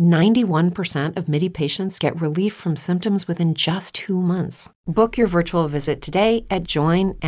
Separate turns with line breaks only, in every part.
91% of MIDI patients get relief from symptoms within just two months. Book your virtual visit today at joinmidi.com.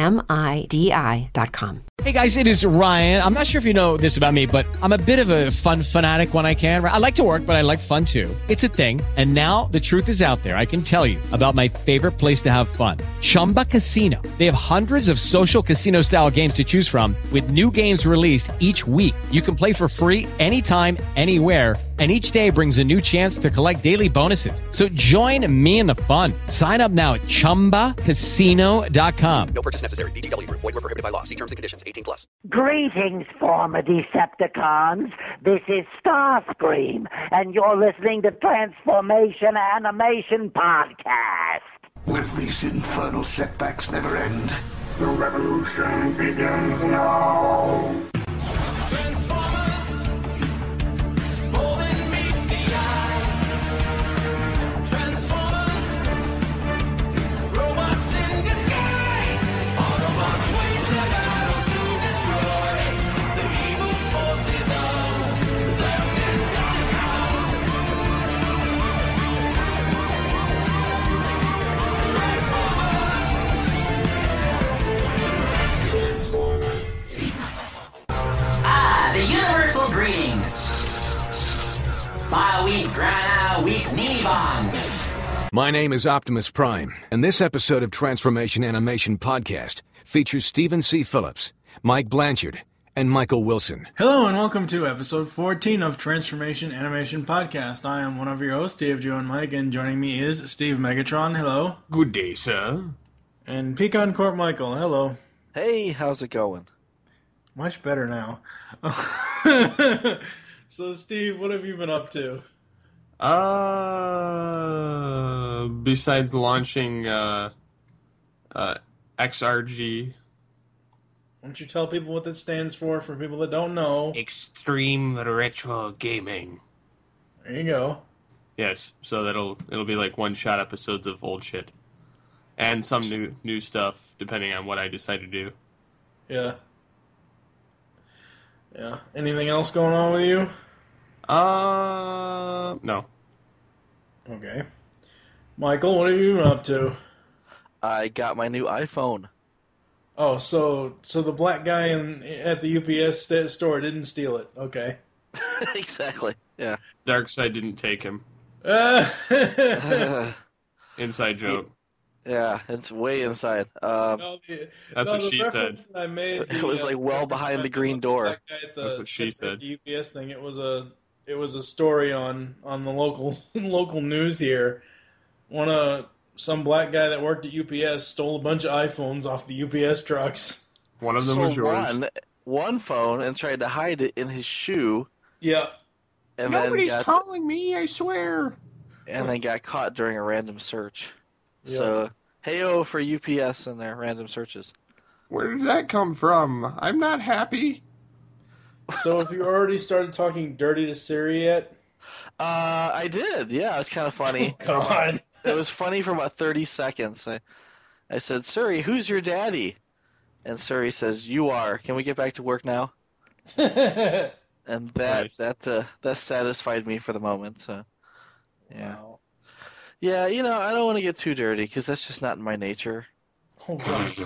Hey guys, it is Ryan. I'm not sure if you know this about me, but I'm a bit of a fun fanatic when I can. I like to work, but I like fun too. It's a thing. And now the truth is out there. I can tell you about my favorite place to have fun Chumba Casino. They have hundreds of social casino style games to choose from, with new games released each week. You can play for free anytime, anywhere and each day brings a new chance to collect daily bonuses. So join me in the fun. Sign up now at ChumbaCasino.com.
No purchase necessary. VGW. Void were prohibited by law. See terms and conditions. 18 plus.
Greetings, former Decepticons. This is Starscream, and you're listening to Transformation Animation Podcast.
Will these infernal setbacks never end?
The revolution begins now.
Ah, File week, Grana week, Nibong.
My name is Optimus Prime, and this episode of Transformation Animation Podcast features Stephen C. Phillips, Mike Blanchard, and Michael Wilson.
Hello and welcome to episode 14 of Transformation Animation Podcast. I am one of your hosts, Dave Joe and Mike, and joining me is Steve Megatron. Hello.
Good day, sir.
And Pecan Court Michael. Hello.
Hey, how's it going?
Much better now. so, Steve, what have you been up to?
Uh, besides launching uh, uh, XRG,
Why don't you tell people what that stands for for people that don't know?
Extreme Retro Gaming.
There you go.
Yes, so that'll it'll be like one shot episodes of old shit, and some new new stuff depending on what I decide to do.
Yeah. Yeah. Anything else going on with you?
Uh, no.
Okay. Michael, what have you been up to?
I got my new iPhone.
Oh, so so the black guy in at the UPS st- store didn't steal it. Okay.
exactly. Yeah.
Dark Side didn't take him.
Uh,
Inside joke.
Yeah, it's way inside. Um,
no, the-
That's
no,
what she said.
I made.
It was,
the,
like,
uh,
well
reference
behind the green door.
black the-
That's what she
at
said.
The UPS thing. It was a it was a story on on the local local news here. One of some black guy that worked at UPS stole a bunch of iPhones off the UPS trucks.
One of them
so
was yours.
one, one phone and tried to hide it in his shoe,
Yeah.
and then got,
calling me. I swear.
and then got caught during a random search.
Yeah.
So, heyo for UPS and their random searches.
Where did that come from? I'm not happy.
So have you already started talking dirty to Siri yet?
Uh, I did. Yeah, it was kind of funny.
Come on.
it was funny for about 30 seconds. I, I said, Siri, who's your daddy? And Siri says, you are. Can we get back to work now? And that
Nice.
that uh, that satisfied me for the moment. So, yeah,
Wow.
Yeah. You know, I don't want to get too dirty because that's just not in my nature.
Oh, right.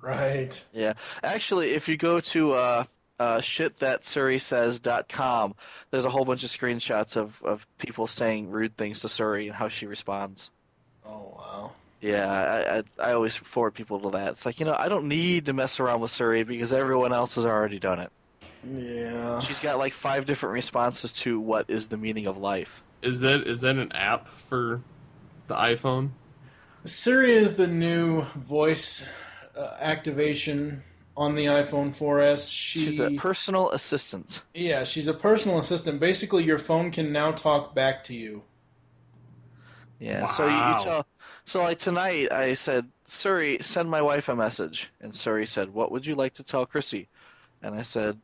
right.
Yeah, actually, if you go to uh, uh, shitthatsiri says.com, there's a whole bunch of screenshots of of people saying rude things to Siri and how she responds.
Oh wow.
Yeah, I, I I always forward people to that. It's like you know I don't need to mess around with Siri because everyone else has already done it.
Yeah.
She's got like five different responses to what is the meaning of life.
Is that is that an app for the iPhone?
Siri is the new voice uh, activation on the iPhone 4S. She,
She's a personal assistant.
yeah, she's a personal assistant. Basically, your phone can now talk back to you.
Yeah. So you, you tell So like tonight, I said, "Siri, send my wife a message, and Siri said, What would you like to tell Chrissy? And I said,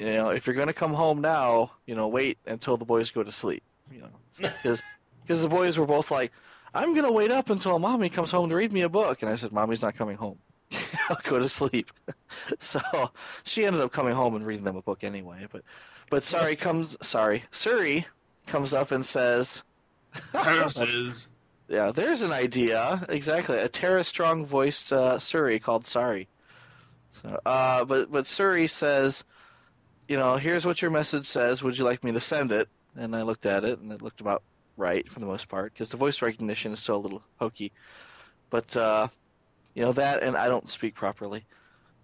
You know, if you're gonna come home now, you know, wait until the boys go to sleep. You know, because the boys were both like, I'm gonna wait up until mommy comes home to read me a book, and I said, Mommy's not coming home. I'll go to sleep. so she ended up coming home and reading them a book anyway. But but sorry comes sorry Siri comes up and says,
Curses.
Yeah, there's an idea. Exactly, a Tara Strong voiced uh, Siri called Sari. So, uh, but but Siri says, you know, here's what your message says. Would you like me to send it? And I looked at it, and it looked about right for the most part, because the voice recognition is still a little hokey. But uh, you know that, and I don't speak properly.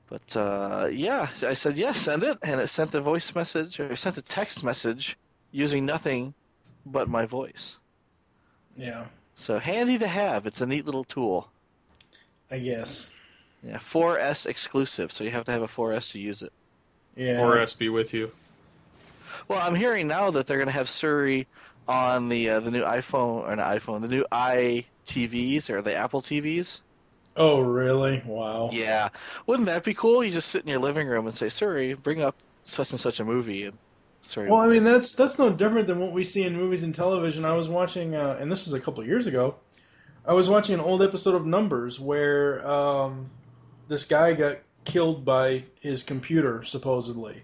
But uh, yeah, I said yes, send it, and it sent the voice message or it sent a text message using nothing but my voice.
Yeah,
So handy to have. It's a neat little tool.
I guess.
Yeah, 4S exclusive, so you have to have a 4S to use it.
Yeah.
Or S be with you.
Well, I'm hearing now that they're going to have Siri on the uh, the new iPhone or not iPhone, the new iTVs or the Apple TVs.
Oh, really? Wow.
Yeah, wouldn't that be cool? You just sit in your living room and say, "Siri, bring up such and such a movie," and Siri.
Well, I mean that's that's no different than what we see in movies and television. I was watching, uh, and this was a couple of years ago. I was watching an old episode of Numbers where um, this guy got killed by his computer supposedly,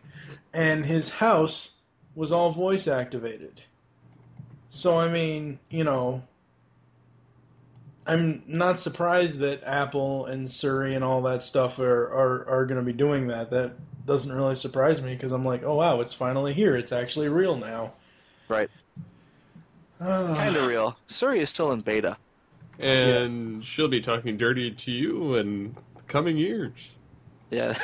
and his house was all voice activated. So I mean, you know, I'm not surprised that Apple and Siri and all that stuff are are, are going to be doing that. That doesn't really surprise me because I'm like, oh wow, it's finally here. It's actually real now.
right, kind of real. Siri is still in beta.
And she'll be talking dirty to you in coming years.
Yeah.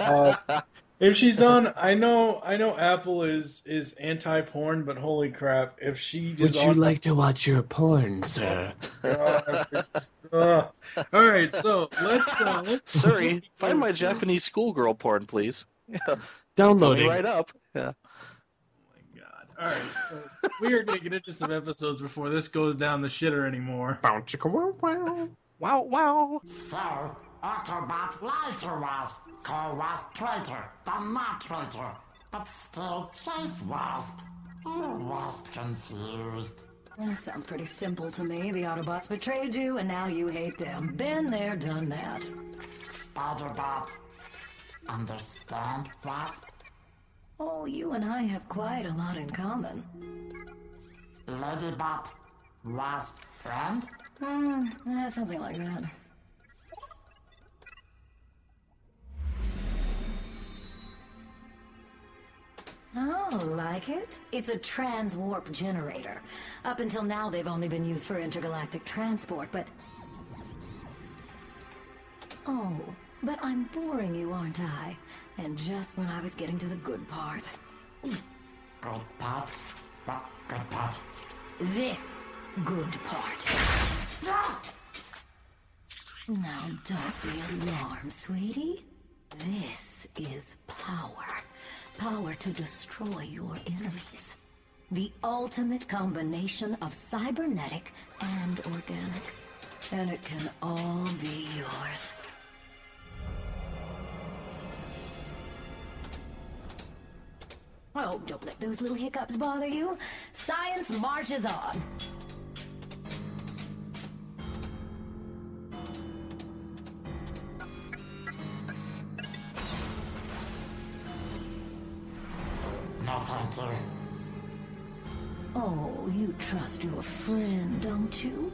Uh, if she's on, I know I know Apple is is anti porn, but holy crap, if she Would you like
to watch your porn, sir?
God, just- uh. all right, so let's uh, let's
Siri, find my Japanese schoolgirl porn, please. Yeah,
Downloading.
right up. Yeah.
Oh my god. All right, so we are going to get into some episodes before this goes down the shitter anymore.
Wow, wow.
So, Autobots lied to Wasp, call Wasp traitor, but not traitor, but still chase Wasp. Oh, Wasp confused.
That sounds pretty simple to me. The Autobots betrayed you, and now you hate them. Been there, done that.
Spiderbot, understand Wasp?
Oh, you and I have quite a lot in common.
Ladybot, Wasp friend?
Hmm, eh, something like that. Oh, like it? It's a transwarp generator. Up until now, they've only been used for intergalactic transport, but. Oh, but I'm boring you, aren't I? And just when I was getting to the good part.
Good part? What good part?
This good part. Now, don't be alarmed, sweetie. This is power. Power to destroy your enemies. The ultimate combination of cybernetic and organic. And it can all be yours. Oh, don't let those little hiccups bother you. Science marches on. Oh, you trust your friend, don't you?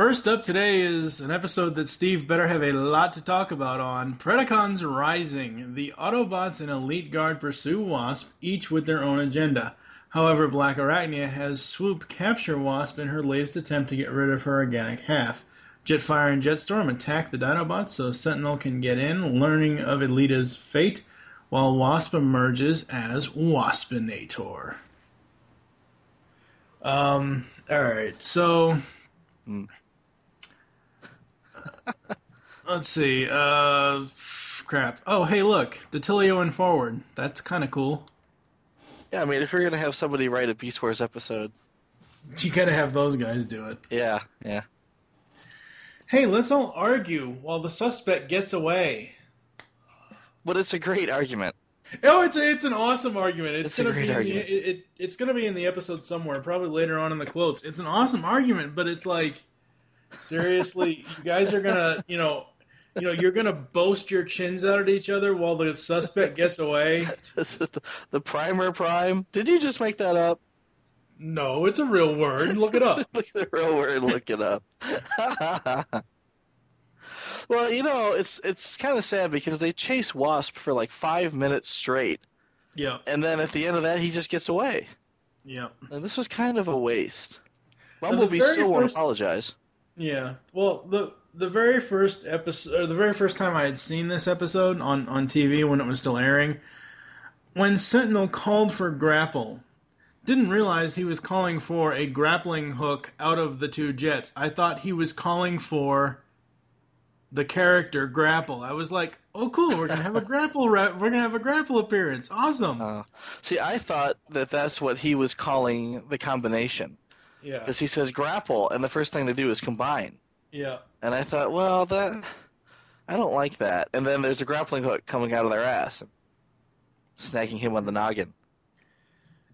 First up today is an episode that Steve better have a lot to talk about on Predacons Rising. The Autobots and Elite Guard pursue Wasp, each with their own agenda. However, Black Arachnia has Swoop capture Wasp in her latest attempt to get rid of her organic half. Jetfire and Jetstorm attack the Dinobots so Sentinel can get in, learning of Elita's fate, while Wasp emerges as Waspinator. Um, alright, so. Let's see. Uh, crap. Oh, hey, look. DiTilio and Forward. That's kind of cool.
Yeah, I mean, if you're gonna have somebody write a Beast Wars episode,
You gotta have those guys do it.
yeah, yeah.
Hey, let's all argue while the suspect gets away.
But it's a great argument.
Oh, it's a, it's an awesome argument. It's,
It's a
gonna
great
be
argument.
The, it, it, it's gonna be in the episode somewhere, probably later on in the quotes. It's an awesome argument, but it's like seriously, you guys are gonna you know you know you're gonna boast your chins out at each other while the suspect gets away.
the primer prime. Did you just make that up?
No, it's a real word. Look it up.
At the real word. Look it up. well, you know, it's it's kind of sad because they chase Wasp for like five minutes straight,
Yeah,
and then at the end of that, he just gets away.
yeah.
And this was kind of a waste. Bumblebee still won't apologize.
Yeah. Well, the the very first episode, or the very first time I had seen this episode on on TV when it was still airing, when Sentinel called for grapple, didn't realize he was calling for a grappling hook out of the two jets. I thought he was calling for the character grapple. I was like, "Oh, cool! We're gonna have a grapple. Ra- we're gonna have a grapple appearance. Awesome!"
Uh, see, I thought that that's what he was calling the combination
yeah.
because he says grapple, and the first thing they do is combine.
Yeah.
And I thought, well, that I don't like that. And then there's a grappling hook coming out of their ass, and snagging him on the noggin.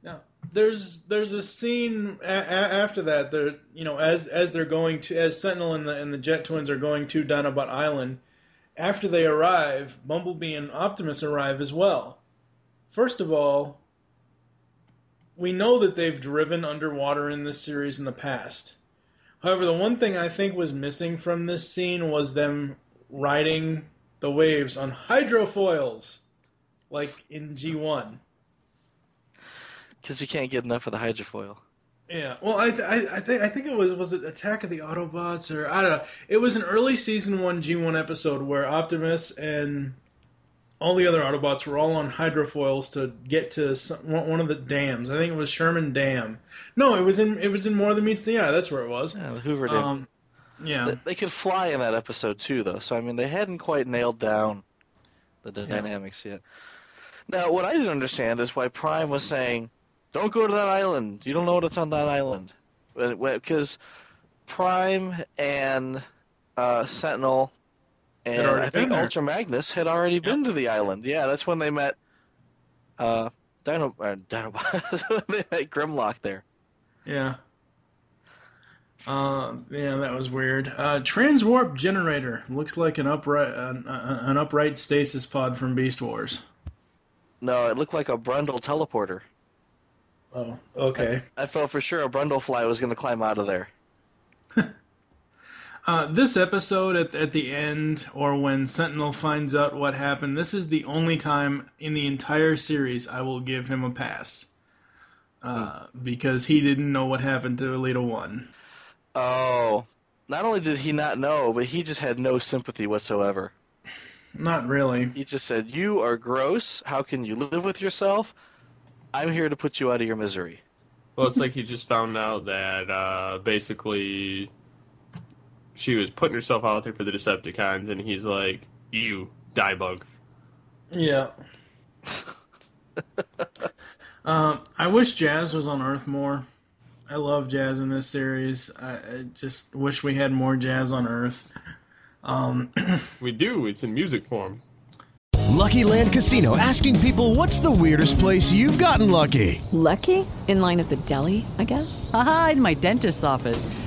Now, there's there's a scene a- a- after that. They're you know as as they're going to as Sentinel and the and the Jet Twins are going to Dinobot Island. After they arrive, Bumblebee and Optimus arrive as well. First of all, we know that they've driven underwater in this series in the past. However, the one thing I think was missing from this scene was them riding the waves on hydrofoils, like in G1.
Because you can't get enough of the hydrofoil.
Yeah, well, I th- I, I think I think it was was it Attack of the Autobots or I don't know. It was an early season one G one episode where Optimus and all the other Autobots were all on hydrofoils to get to some, one one of the dams. I think it was Sherman Dam. No, it was in it was in More Than Meets the Eye. That's where it was.
Yeah, the Hoover Dam.
Um, yeah,
They, they could fly in that episode too, though. So I mean, they hadn't quite nailed down the d- dynamics yet. Now, what I didn't understand is why Prime was saying, "Don't go to that island. You don't know what's on that island," because Prime and uh, Sentinel
Had
and I think
been there.
Ultra Magnus had already been to the island. Yeah, that's when they met uh, Dino uh, Dinobot. That's when they met Grimlock there.
yeah. Uh, yeah, that was weird. Uh, transwarp generator looks like an upright an, an upright stasis pod from Beast Wars.
No, it looked like a Brundle teleporter.
Oh, okay.
I felt for sure a Brundle fly was going to climb out of there.
Uh, this episode at, at the end, or when Sentinel finds out what happened, this is the only time in the entire series I will give him a pass. Uh, because he didn't know what happened to Elita 1.
Oh, not only did he not know, but he just had no sympathy whatsoever.
Not really.
He just said, "You are gross. How can you live with yourself? I'm here to put you out of your misery."
Well, it's like he just found out that uh, basically she was putting herself out there for the Decepticons, and he's like, "You die bug."
Yeah. um, I wish Jazz was on Earth more. I love Jazz in this series. I, I just wish we had more Jazz on Earth. Um,
We do. It's in music form.
Lucky Land Casino asking people what's the weirdest place you've gotten lucky?
Lucky? In line at the deli, I guess?
Aha, in my dentist's office.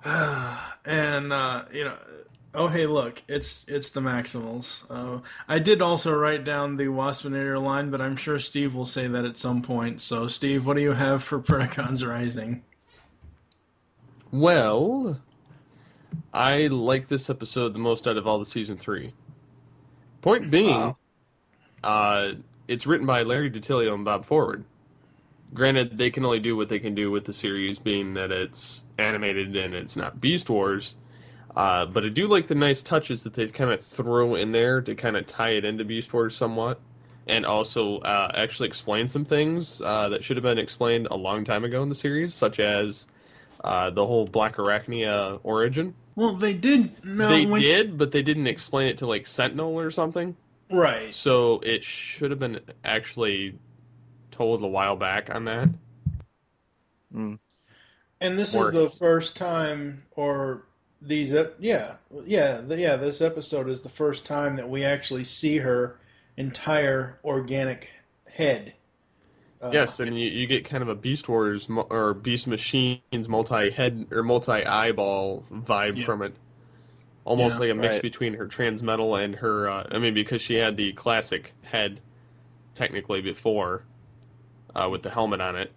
and uh, you know, oh hey, look, it's it's the Maximals. Uh, I did also write down the Waspinator line, but I'm sure Steve will say that at some point. So, Steve, what do you have for Predacons Rising?
Well, I like this episode the most out of all the season three. Point being, uh, it's written by Larry DiTilio and Bob Forward. Granted, they can only do what they can do with the series, being that it's animated and it's not Beast Wars. Uh, but I do like the nice touches that they kind of throw in there to kind of tie it into Beast Wars somewhat, and also uh, actually explain some things uh, that should have been explained a long time ago in the series, such as uh, the whole Black Arachnia origin.
Well, they did. No,
they
when-
did, but they didn't explain it to like Sentinel or something.
Right.
So it should have been actually told a while back on that.
And this
Or-
is the first time, or these, yeah, yeah, the, yeah. This episode is the first time that we actually see her entire organic head. Uh,
yes, and you, you get kind of a Beast Wars or Beast Machines multi head or multi eyeball vibe
Yeah.
from it. Almost
Yeah.
like a mix
Right.
between her transmetal and her. Uh, I mean, because she had the classic head, technically before, uh, with the helmet on it,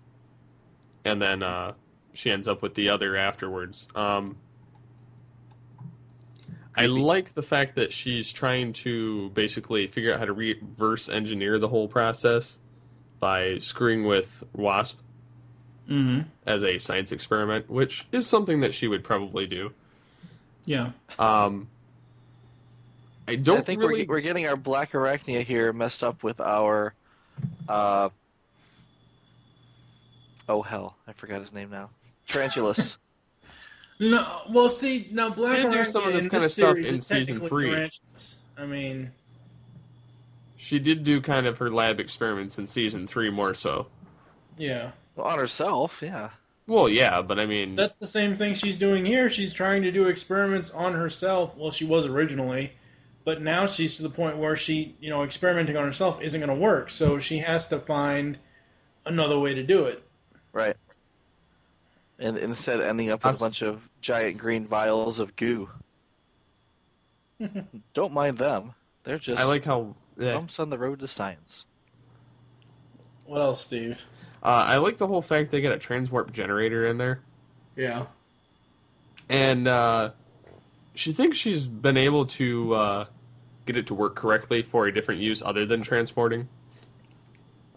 and then uh, she ends up with the other afterwards. Um, I like the fact that she's trying to basically figure out how to reverse engineer the whole process by screwing with Wasp
hmm
as a science experiment, which is something that she would probably do.
Yeah.
Um, I don't
I think
really.
we're, we're getting our Black Arachnia here messed up with our. Uh, oh, hell. I forgot his name now. Tarantulas.
No, well, see, now Black
They do some of this
in
kinda stuff in season three.
tarantulas. I mean,
She did do kind of her lab experiments in season three more so.
yeah.
well, on herself, yeah.
Well, yeah, but I mean,
That's the same thing she's doing here. She's trying to do experiments on herself. Well, she was originally, but now she's to the point where she, you know, experimenting on herself isn't going to work. So she has to find another way to do it.
Right. And instead ending up with
Us-
a bunch of giant green vials of goo. Don't mind them. They're just
I like how. Yeah.
bumps on the road to science.
What else, Steve?
Uh, I like the whole fact they got a transwarp generator in there.
Yeah.
and uh, she thinks she's been able to uh, get it to work correctly for a different use other than transporting.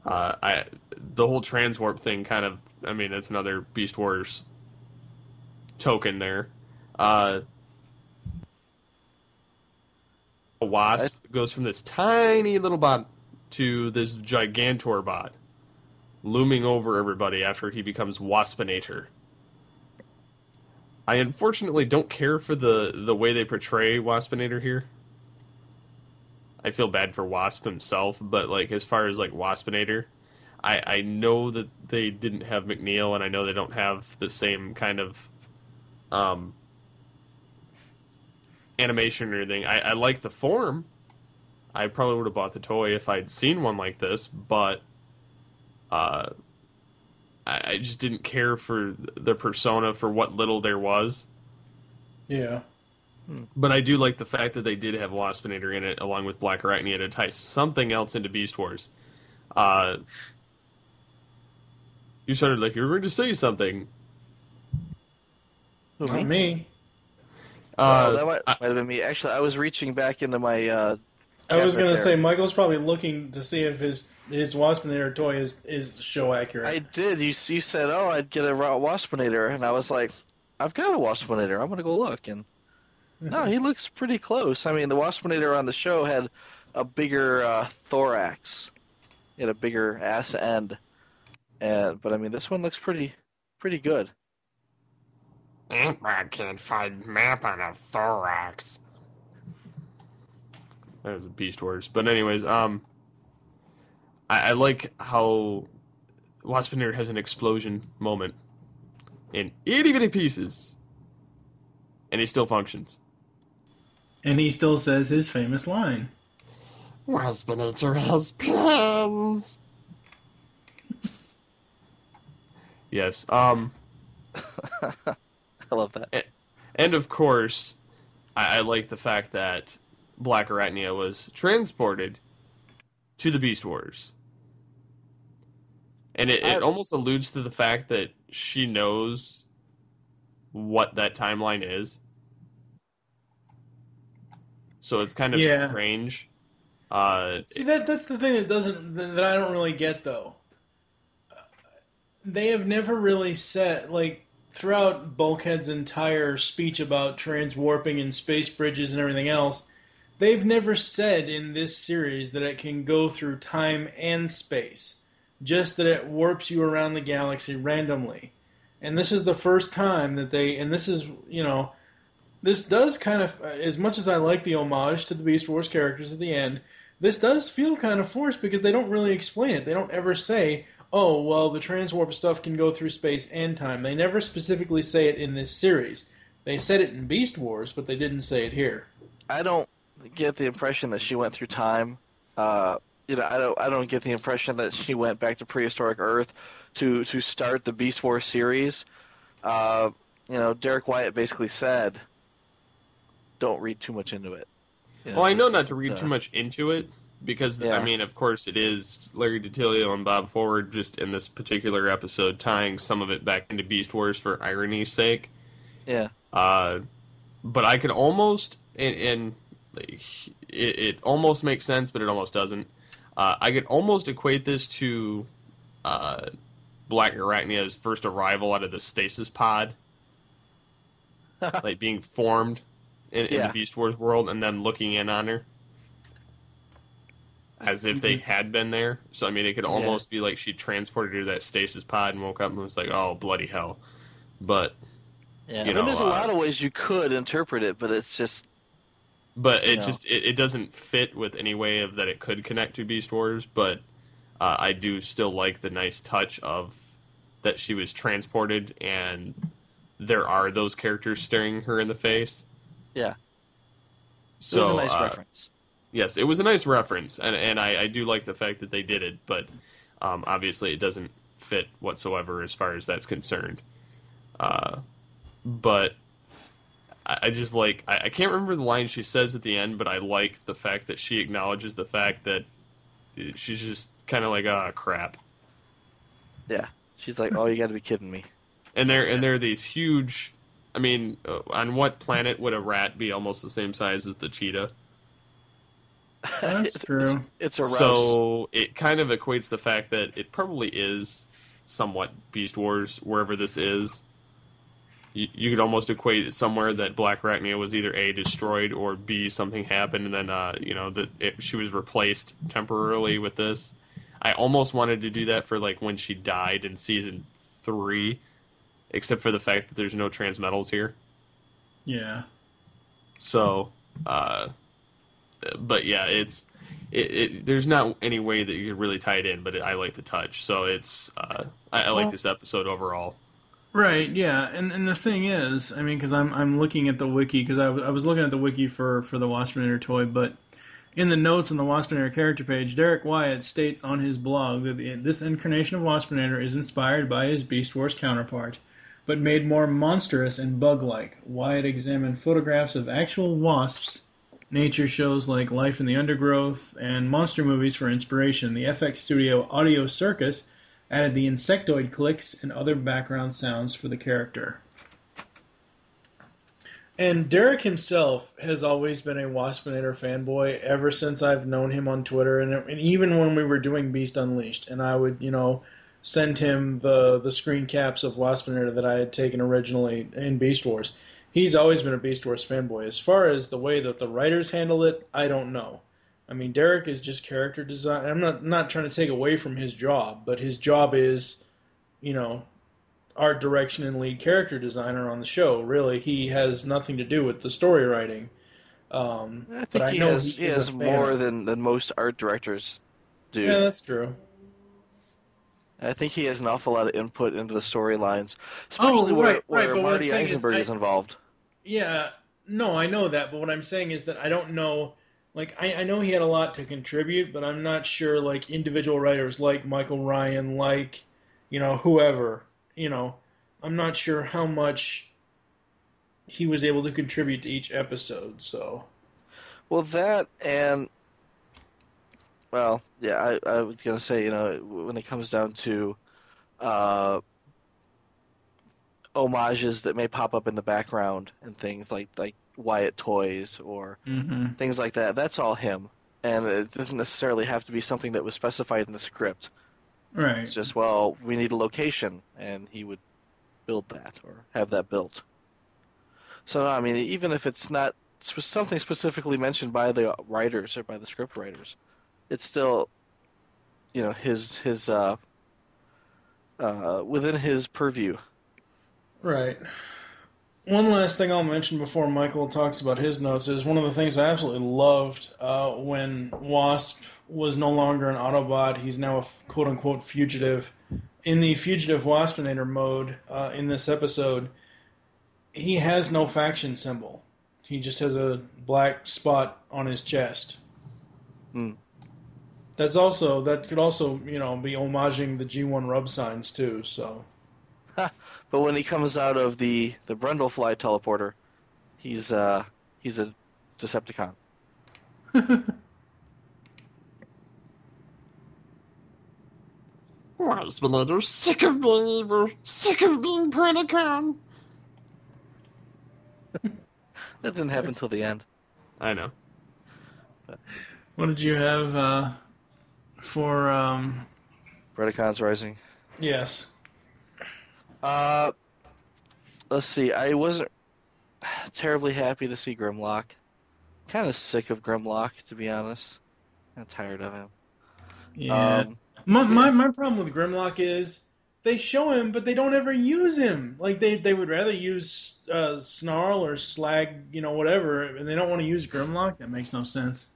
Uh, I the whole transwarp thing kind of I mean it's another Beast Wars token there. Uh, a wasp goes from this tiny little bot to this gigantor bot, looming over everybody after he becomes Waspinator. I unfortunately don't care for the the way they portray Waspinator here. I feel bad for Wasp himself, but like as far as like Waspinator, I I know that they didn't have McNeil, and I know they don't have the same kind of um animation or anything. I, I like the form. I probably would have bought the toy if I'd seen one like this, but uh, I, I just didn't care for the persona for what little there was.
Yeah.
But I do like the fact that they did have Waspinator in it, along with Black Arachnia, to tie something else into Beast Wars. Uh, you sounded like you were going to say something.
Not me.
Uh,
oh, that might, might have been me. Actually, I was reaching back into my. Uh,
I was going to say Michael's probably looking to see if his his Waspinator toy is is show accurate.
I did. You you said, "Oh, I'd get a raw Waspinator," and I was like, "I've got a Waspinator. I'm gonna go look." And no, he looks pretty close. I mean, the Waspinator on the show had a bigger uh, thorax, he had a bigger ass end, and but I mean this one looks pretty pretty good.
Ant-Man can't find map on a thorax. That was a Beast Wars. But anyways, um, I, I like how Waspinator has an explosion moment in itty bitty pieces, and he still functions.
And he still says his famous line.
Waspinator has plans. Yes. Um.
I love that.
And of course, I, I like the fact that Black Arachnia was transported to the Beast Wars. And it, it almost alludes to the fact that she knows what that timeline is. So it's kind of
Yeah.
strange. Uh,
See that that's the thing that doesn't that I don't really get though. They have never really said like throughout Bulkhead's entire speech about transwarping and space bridges and everything else, they've never said in this series that it can go through time and space. Just that it warps you around the galaxy randomly. And this is the first time that they and this is, you know, this does kind of as much as I like the homage to the Beast Wars characters at the end, this does feel kind of forced because they don't really explain it. They don't ever say, "Oh, well, the transwarp stuff can go through space and time." They never specifically say it in this series. They said it in Beast Wars, but they didn't say it here.
I don't get the impression that she went through time. Uh, you know, I don't. I don't get the impression that she went back to prehistoric Earth to to start the Beast Wars series. Uh, you know, Derrick Wyatt basically said, "Don't read too much into it." You
well, I know not
is,
to read
uh,
too much into it because
Yeah.
I mean, of course, it is Larry DiTilio and Bob Forward just in this particular episode tying some of it back into Beast Wars for irony's sake.
Yeah.
Uh, but I could almost and, and it, it almost makes sense, but it almost doesn't. Uh, I could almost equate this to uh, Black Arachnia's first arrival out of the stasis pod, like being formed in, in
Yeah.
the Beast Wars world, and then looking in on her as if they had been there. So I mean, it could almost be like she transported her to that stasis pod and woke up and was like, "Oh bloody hell!" But
Yeah.
you
I mean,
know,
there's a
uh,
lot of ways you could interpret it, but it's just
but it
No.
just it, it doesn't fit with any way of that it could connect to Beast Wars. But uh, I do still like the nice touch of that she was transported and there are those characters staring her in the face.
yeah.
So
it was a nice
uh,
reference.
Yes, it was a nice reference, and and I, I do like the fact that they did it, but um, obviously it doesn't fit whatsoever as far as that's concerned. Uh, but I, I just like I, I can't remember the line she says at the end, but I like the fact that she acknowledges the fact that she's just kind of like ah crap,
Yeah. She's like, "Oh, you got to be kidding me."
and there and there are these huge. I mean, uh, on what planet would a rat be almost the same size as the cheetah?
That's true.
It's a route.
So it kind of equates the fact that it probably is somewhat Beast Wars wherever this is. You, you could almost equate it somewhere that Black Arachnia was either a destroyed or b something happened and then uh, you know that it, she was replaced temporarily with this. I almost wanted to do that for like when she died in season three, except for the fact that there's no transmetals here.
Yeah.
So, uh, but yeah, it's it, it. There's not any way that you could really tie it in, but I like the touch. So it's uh, I, I like
Well-
this episode overall.
Right, yeah, and and the thing is, I mean, because I'm I'm looking at the wiki because I, was- I was looking at the wiki for for the Waspinator toy, but in the notes on the Waspinator character page, Derrick Wyatt states on his blog that the, this incarnation of Waspinator is inspired by his Beast Wars counterpart, but made more monstrous and bug-like. Wyatt examined photographs of actual wasps, nature shows like Life in the Undergrowth, and monster movies for inspiration. The FX Studio Audio Circus added the insectoid clicks and other background sounds for the character. And Derrick himself has always been a Waspinator fanboy ever since I've known him on Twitter, and, and even when we were doing Beast Unleashed, and I would, you know, send him the the screen caps of Waspinator that I had taken originally in Beast Wars. He's always been a Beast Wars fanboy. As far as the way that the writers handle it, I don't know. I mean, Derrick is just character design. I'm not not trying to take away from his job, but his job is, you know, art direction and lead character designer on the show. Really, he has nothing to do with the story writing. Um,
I think
but I
he
know
has, he
is
has more than, than most art directors do.
Yeah, that's true.
I think he has an awful lot of input into the storylines, especially
Oh,
where,
right,
where
right, what I'm
Marty
saying is
Isenberg
I-
is involved.
Yeah, no, I know that, but what I'm saying is that I don't know. Like, I, I know he had a lot to contribute, but I'm not sure, like, individual writers like Michael Ryan, like, you know, whoever, you know, I'm not sure how much he was able to contribute to each episode, so.
Well, that and well, yeah, I, I was gonna say, you know, when it comes down to uh, homages that may pop up in the background and things like like Wyatt toys or
Mhm.
things like that, that's all him, and it doesn't necessarily have to be something that was specified in the script.
Right.
It's just well, we need a location, and he would build that or have that built. So no, I mean, even if it's not something specifically mentioned by the writers or by the script writers, it's still, you know, his his uh, uh, within his purview.
Right. One last thing I'll mention before Michael talks about his notes is one of the things I absolutely loved uh, when Wasp was no longer an Autobot. He's now a quote unquote fugitive. In the fugitive Waspinator mode uh, in this episode, he has no faction symbol. He just has a black spot on his chest.
Hmm.
That's also that could also you know be homaging the G1 rub signs too. So
But when he comes out of the the Brundlefly teleporter, he's uh he's a Decepticon.
Waspinator, sick of being evil, sick of being Predacon.
That didn't happen till the end.
I know.
what did you have uh, for? Um,
Predacons Rising.
yes.
Uh, let's see. I wasn't terribly happy to see Grimlock. Kind of sick of Grimlock, to be honest. I'm tired of him.
Yeah.
Um,
my, my my problem with Grimlock is they show him, but they don't ever use him. Like they they would rather use uh, Snarl or Slag, you know, whatever, and they don't want to use Grimlock. That makes no sense.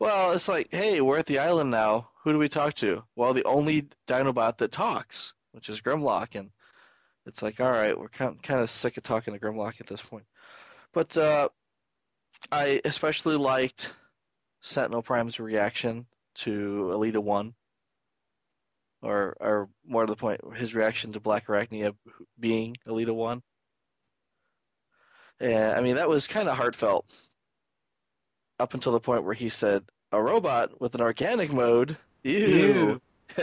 Well, it's like, hey, we're at the island now. Who do we talk to? Well, the only Dinobot that talks, which is Grimlock, and it's like, all right, we're kind kind of sick of talking to Grimlock at this point. But uh, I especially liked Sentinel Prime's reaction to Elita One, or or more to the point, his reaction to Black Arachnia being Elita One. Yeah, I mean that was kind of heartfelt up until the point where he said a robot with an organic mode. Ew.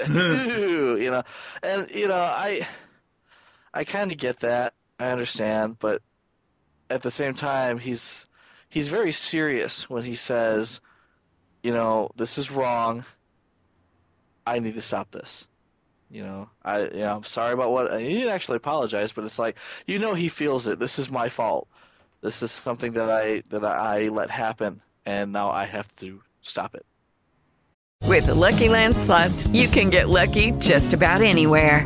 Ew, you know. And you know, I I kind of get that. I understand, but at the same time he's he's very serious when he says, you know, this is wrong. I need to stop this. You know, I you know, I'm sorry about what he didn't actually apologize, but it's like you know he feels it. This is my fault. This is something that I that I let happen, and now I have to stop it.
With the Lucky Land slots, you can get lucky just about anywhere.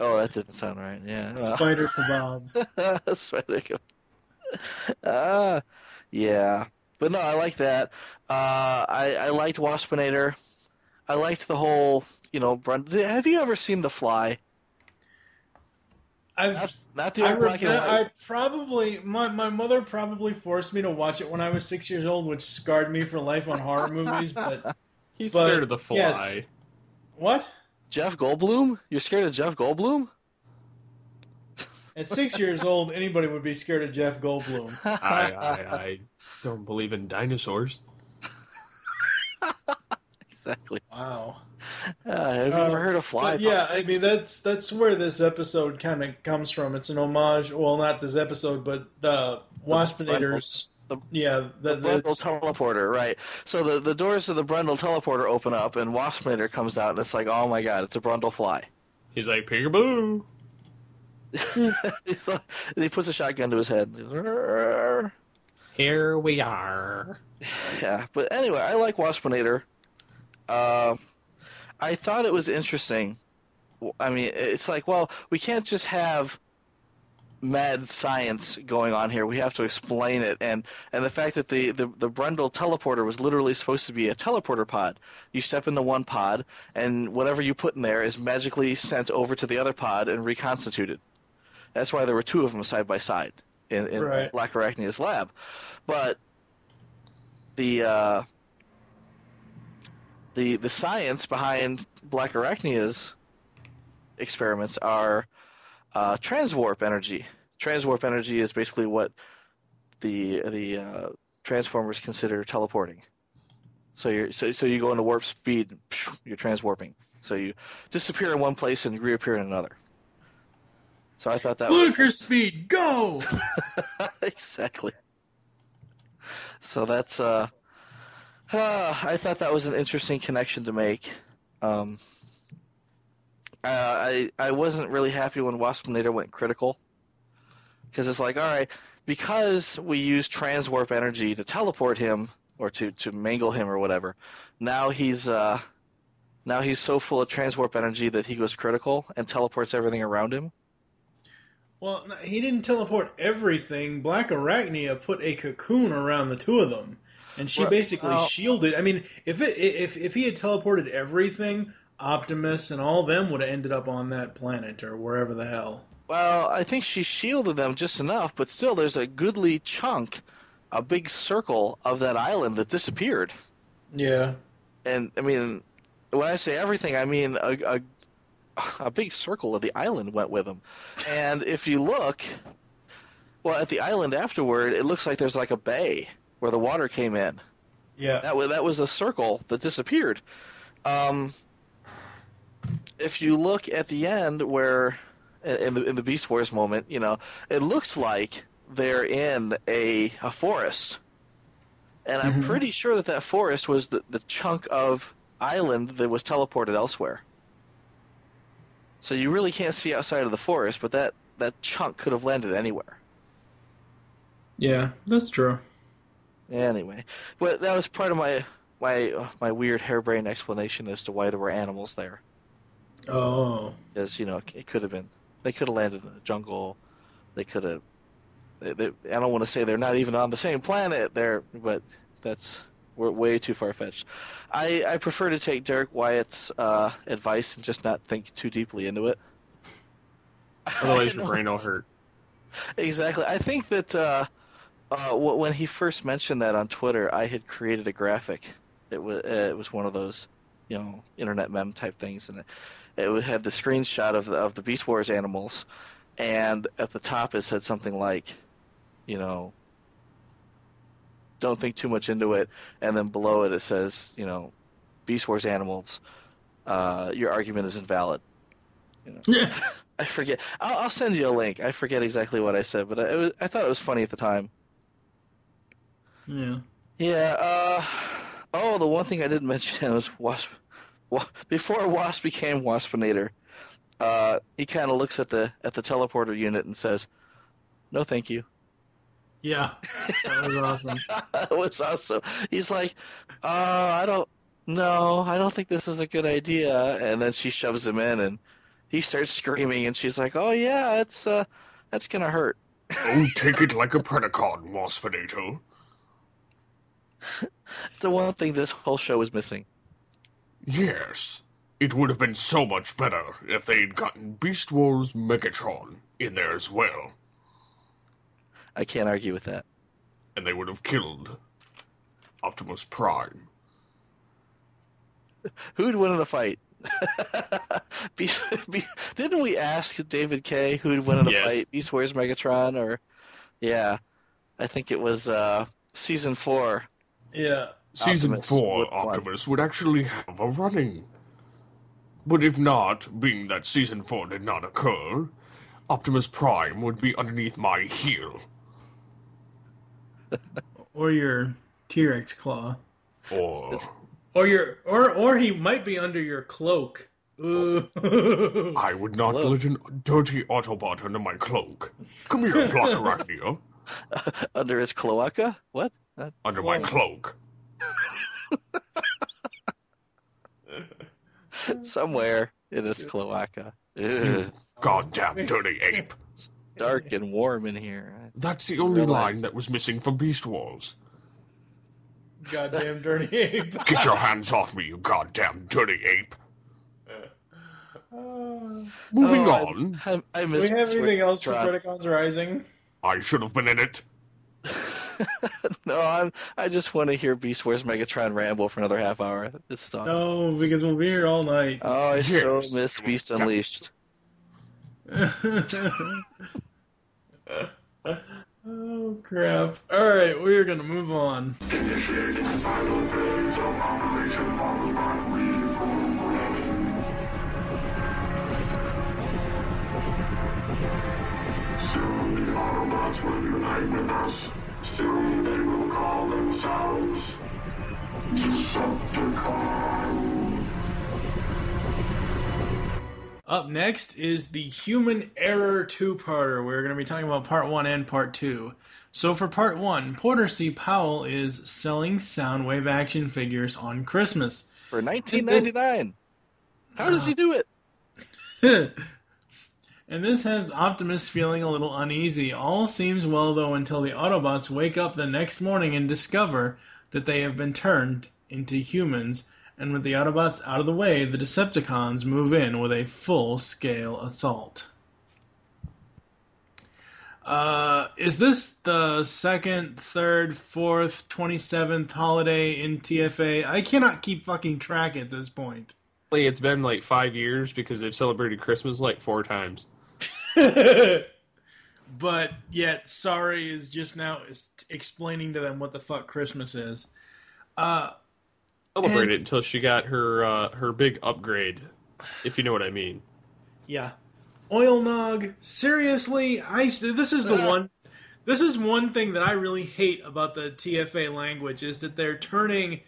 Oh, that didn't sound right. Yeah.
Spider kebabs.
Spider kebab. Ah, yeah. but no, I like that. Uh, I I liked Waspinator. I liked the whole, you know, Brund- Have you ever seen The Fly?
I've,
not, not the
I,
old black and white.
I probably my my mother probably forced me to watch it when I was six years old, which scarred me for life on horror movies. But
He's
but,
scared of the fly.
yes. What?
Jeff Goldblum? You're scared of Jeff Goldblum?
At six years old, anybody would be scared of Jeff Goldblum.
I, I, I don't believe in dinosaurs.
exactly.
Wow.
Uh, have you ever heard of Fly?
Yeah, I mean that's that's where this episode kind of comes from. It's an homage. Well, not this episode, but the Waspinators. Yeah,
The
that,
Brundle teleporter, right? So the the doors of the Brundle teleporter open up, and Waspinator comes out, and it's like, oh my god, it's a Brundle fly.
He's like, peekaboo.
He's like, and he puts a shotgun to his head.
Here we are.
Yeah, but anyway, I like Waspinator. Uh, I thought it was interesting. I mean, it's like, well, we can't just have mad science going on here. We have to explain it, and and the fact that the the, the Brundle teleporter was literally supposed to be a teleporter pod. You step into one pod, and whatever you put in there is magically sent over to the other pod and reconstituted. That's why there were two of them side by side in, in
Right.
Black Arachnia's lab. But the uh, the the science behind Black Arachnia's experiments are uh, transwarp energy. Transwarp energy is basically what the the uh, Transformers consider teleporting. So you so so you go into warp speed, you're transwarping. So you disappear in one place and reappear in another. So I thought that was
speed. Go.
exactly. So that's uh, uh, I thought that was an interesting connection to make. Um, I I wasn't really happy when Waspinator went critical because it's like, all right, because we use transwarp energy to teleport him or to to mangle him or whatever. Now he's uh, now he's so full of transwarp energy that he goes critical and teleports everything around him.
Well, he didn't teleport everything. Black Arachnia put a cocoon around the two of them, and she
Right.
basically
Well-
shielded. I mean, if it if if he had teleported everything, Optimus and all of them would have ended up on that planet or wherever the hell.
Well, I think she shielded them just enough, but still, there's a goodly chunk, a big circle of that island that disappeared.
Yeah.
And I mean, when I say everything, I mean a a, a big circle of the island went with them. And if you look, well, at the island afterward, it looks like there's like a bay where the water came in.
Yeah.
That was that was a circle that disappeared. Um, if you look at the end where in the in the Beast Wars moment, you know, it looks like they're in a a forest, and I'm
Mhm.
pretty sure that that forest was the the chunk of island that was teleported elsewhere. So you really can't see outside of the forest, but that that chunk could have landed anywhere.
Yeah, that's true.
Anyway, but that was part of my my my weird harebrained explanation as to why there were animals there.
Oh.
Because you know it could have been they could have landed in the jungle, they could have. They, they, I don't want to say they're not even on the same planet there, but that's we're way too far fetched. I I prefer to take Derrick Wyatt's uh, advice and just not think too deeply into it.
Otherwise, your brain will hurt.
Exactly. I think that uh, uh, when he first mentioned that on Twitter, I had created a graphic. It was uh, it was one of those, you know, internet meme type things, and it, had the screenshot of the, of the Beast Wars animals, and at the top it said something like, you know, don't think too much into it, and then below it it says, you know, Beast Wars animals, uh, your argument is invalid. You know. I forget. I'll, I'll send you a link. I forget exactly what I said, but I, it was, I thought it was funny at the time.
Yeah.
Yeah. Uh, oh, the one thing I didn't mention was Wasp. Wa- Before Wasp became Waspinator, uh, he kind of looks at the at the teleporter unit and says, "No, thank you."
Yeah. That was awesome.
that was awesome. He's like, uh, I don't, no, I don't think this is a good idea. And then she shoves him in, and he starts screaming, and she's like, Oh yeah, it's uh, that's gonna hurt.
Oh, take it like a Predacon, Waspinator.
That's the one thing this whole show is missing.
Yes. It would have been so much better if they'd gotten Beast Wars Megatron in there as well.
I can't argue with that.
And they would have killed Optimus Prime.
Who'd win in a fight? Beast, Be- didn't we ask David Kaye who'd win in a
Yes.
fight? Beast Wars Megatron or yeah, I think it was uh, season four.
Yeah.
Season
Optimus
4
would won.
Optimus would actually have a running. But if not, being that Season 4 did not occur, Optimus Prime would be underneath my heel.
Or your T Rex claw.
Or
Or your or or he might be under your cloak. Ooh.
I would not let a dirty Autobot under my cloak. Come here, Blockarachnia.
Under his cloaca? What? Uh,
Under my cloak.
Somewhere in his cloaca. Ugh.
Goddamn dirty ape.
Dark and warm in here.
That's the only
Realize-
line that was missing from Beast Wars.
Goddamn dirty ape.
Get your hands off me, you goddamn dirty ape. Oh, Moving
Oh,
on.
I, I
Do
miss
we have anything else for
Megatron.
Predacons Rising?
I should have been in it.
No, I'm, I just want to hear Beast Wars Megatron ramble for another half hour. This is awesome.
No, because we'll be here all night.
Oh, I so miss Beast Unleashed.
oh crap! All right, we're gonna move on.
Initiating final phase of Operation Autobot Soon the Autobots will unite with us. Soon they will call themselves.
Up next is the Human Error two-parter. We're going to be talking about part one and part two. So for part one, Porter C. Powell is selling Soundwave action figures on Christmas.
For 1999. How does he ah. do it?
and this has Optimus feeling a little uneasy. All seems well, though, until the Autobots wake up the next morning and discover that they have been turned into humans. And with the Autobots out of the way, the Decepticons move in with a full scale assault. Uh, is this the second, third, fourth, 27th holiday in TFA? I cannot keep fucking track at this point.
It's been like five years because they've celebrated Christmas like four times.
but yet Sari is just now is explaining to them what the fuck christmas is. Uh
Celebrate
And-
it until she got her uh, her big upgrade, if you know what I mean.
yeah. Oil nog seriously i s- this is the one this is one thing that i really hate about the tfa language is that they're turning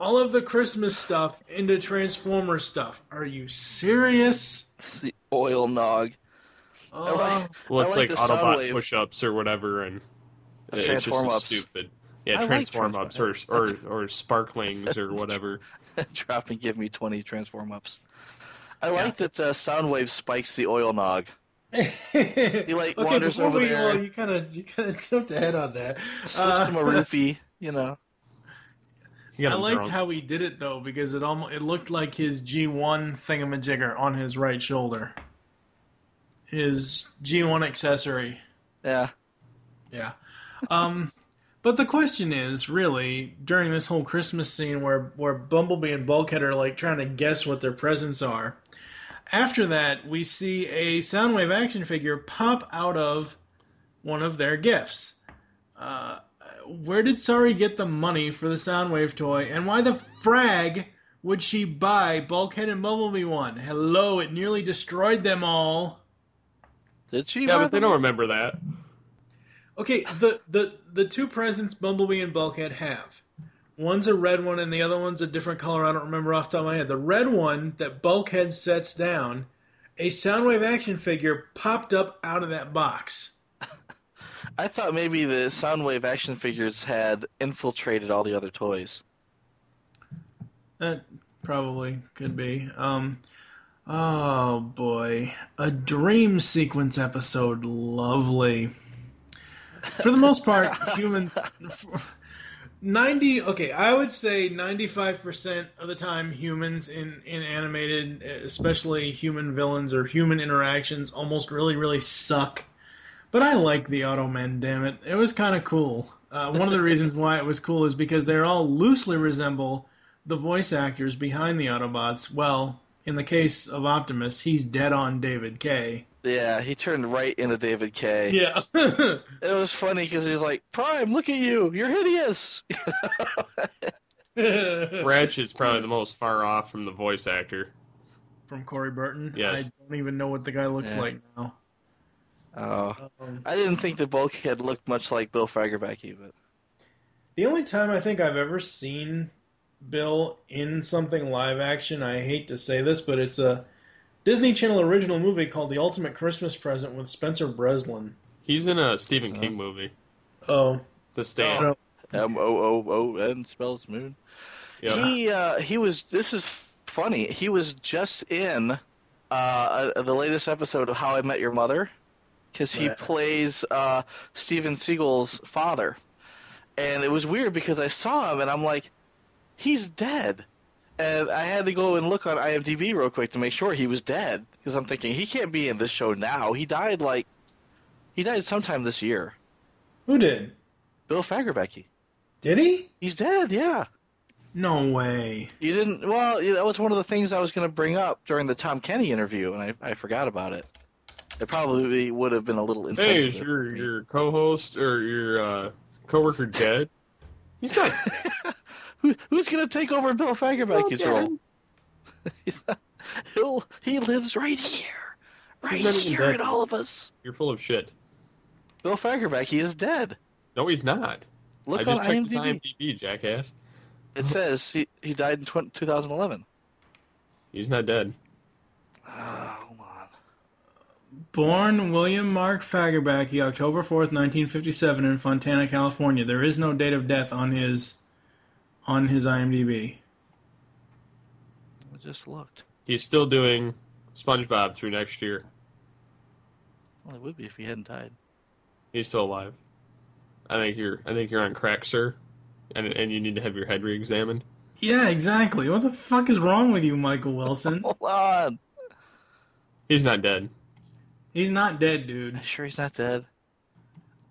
all of the christmas stuff into transformer stuff. Are you serious?
The oil nog
oh,
Well, it's
I
like,
like
Autobot push-ups or whatever, and
Uh,
it's just
ups.
stupid. Yeah,
I like
transform ups or, or or sparklings or whatever.
Drop and give me 20 transform ups. I like that uh, Soundwave spikes the oil nog. he like
okay
wanders
before
over
we
there,
well, you kind of you kind of jumped ahead on that
slips
Uh,
him a roofie, you know.
You
I liked
drunk.
how he did it though because it almost it looked like his G1 thingamajigger on his right shoulder. His G1 accessory.
Yeah.
Yeah. Um but the question is really during this whole Christmas scene where where Bumblebee and Bulkhead are like trying to guess what their presents are. After that, we see a Soundwave action figure pop out of one of their gifts. Uh, where did Sari get the money for the Soundwave toy, and why the frag would she buy Bulkhead and Bumblebee one? Hello, it nearly destroyed them all.
Did she?
Yeah, but they don't remember that.
Okay, the the the two presents Bumblebee and Bulkhead have. One's a red one and the other one's a different color. I don't remember off the top of my head. The red one that Bulkhead sets down, a Soundwave action figure popped up out of that box.
I thought maybe the Soundwave action figures had infiltrated all the other toys.
That probably could be. Um, oh boy, a dream sequence episode, lovely. For the most part, humans. 90 okay i would say 95% of the time humans in in animated especially human villains or human interactions almost really really suck. But i like the automen damn it. It was kind of cool. Uh, one of the reasons why it was cool is because they all loosely resemble the voice actors behind the autobots. Well in the case of optimus he's dead on David Kaye
Yeah, he turned right into David Kaye.
Yeah.
it was funny because he was like, Prime, look at you. You're hideous.
Ratchet is probably the most far off from the voice actor.
from corey burton
Yes.
i don't even know what the guy looks
Yeah.
like now
Oh.
Um,
I didn't think the bulkhead looked much like Bill Fagerbakke, but
The only time I think I've ever seen Bill in something live action, I hate to say this, but it's a Disney Channel original movie called The Ultimate Christmas Present with Spencer Breslin.
He's in a Stephen King movie,
Oh,
The Stand.
M O O O N spells moon.
Yeah.
He uh, he was. This is funny. He was just in uh, uh, the latest episode of How I Met Your Mother because he
Right.
plays uh, Steven Seagal's father, and it was weird because I saw him and I'm like, he's dead. And I had to go and look on IMDb real quick to make sure he was dead because I'm thinking he can't be in this show now. He died like he died sometime this year.
who did?
Bill Fagerbakke.
Did he?
He's dead. Yeah.
No way.
You didn't. Well, that was one of the things I was going to bring up during the Tom Kenny interview, and I, I forgot about it. It probably would have been a little
Hey,
insensitive.
is your your co-host or your uh, coworker dead? He's not.
Who, who's going to take over Bill Fagerbakke's
Okay.
role? He'll he lives right here, right
He's
here
dead.
in all of us.
You're full of shit.
Bill Fagerbakke is dead.
No, he's not.
Look
I just
on
checked his
IMDb.
IMDb, jackass.
It says he he died in 20, 2011.
He's not dead.
Ah, hold on.
Born William Mark Fagerbakke, October 4th, 1957 in Fontana, California. There is no date of death on his on his IMDb.
I just looked.
He's still doing SpongeBob through next year.
Well, it would be if he hadn't died.
He's still alive. I think you're. I think you're on crack, sir, and and you need to have your head re-examined.
Yeah, exactly. What the fuck is wrong with you, Michael Wilson?
Hold on.
He's not dead.
He's not dead, dude.
I'm Sure, he's not dead.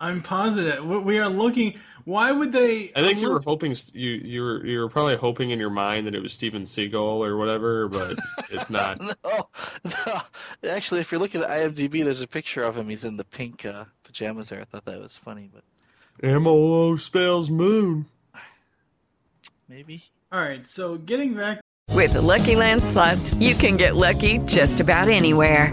I'm positive. We we are looking. Why would they?
I think you were hoping you you were you were probably hoping in your mind that it was Steven Seagal or whatever, but it's not.
no, no. Actually, if you're looking at IMDb, there's a picture of him. He's in the pink uh, pajamas there. I thought that was funny, but
M O O spells moon.
maybe.
All right. So getting back.
With the Lucky Land slots, you can get lucky just about anywhere.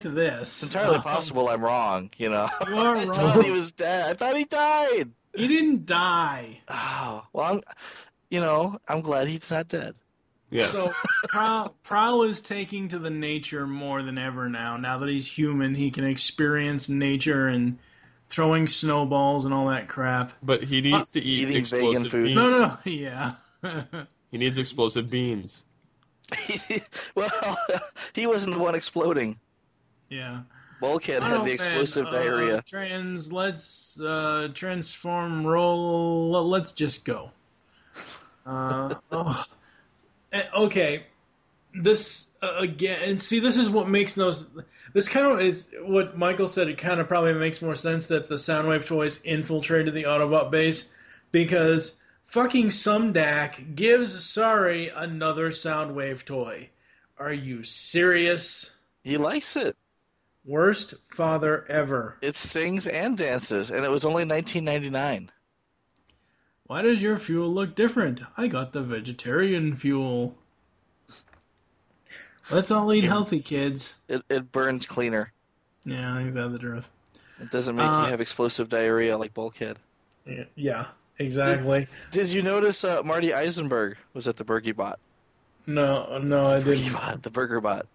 To this,
It's entirely
Um,
possible I'm wrong. You know,
You are
I
wrong.
thought he was dead. I thought he died.
He didn't die.
Oh, well, I'm, you know, I'm glad he's not dead.
Yeah.
So Prowl, Prowl is taking to the nature more than ever now. Now that he's human, he can experience nature and throwing snowballs and all that crap.
But he needs to eat explosive
vegan food.
beans.
No, no, no. Yeah.
He needs explosive beans.
well, he wasn't the one exploding.
Yeah.
Bulkhead had the explosive
uh,
diarrhea.
Trans, let's uh, transform. Roll. Let's just go. Uh, oh. Eh, Okay, this uh, again, and see, this is what makes those. This kind of is what Michael said. It kind of probably makes more sense that the Soundwave toys infiltrated the Autobot base because fucking Sumdac gives Sari another Soundwave toy. Are you serious?
He likes it.
Worst father ever.
It sings and dances, and it was only 1999.
Why does your fuel look different? I got the vegetarian fuel. Let's all eat healthy, kids.
It it burns cleaner.
Yeah, I think that's the truth.
It doesn't make
Uh,
you have explosive diarrhea like Bulkhead.
Yeah, Yeah, exactly.
Did you notice uh, Marty Isenberg was at the Bergie Bot?
No, no, I didn't.
Bot, the Burger Bot.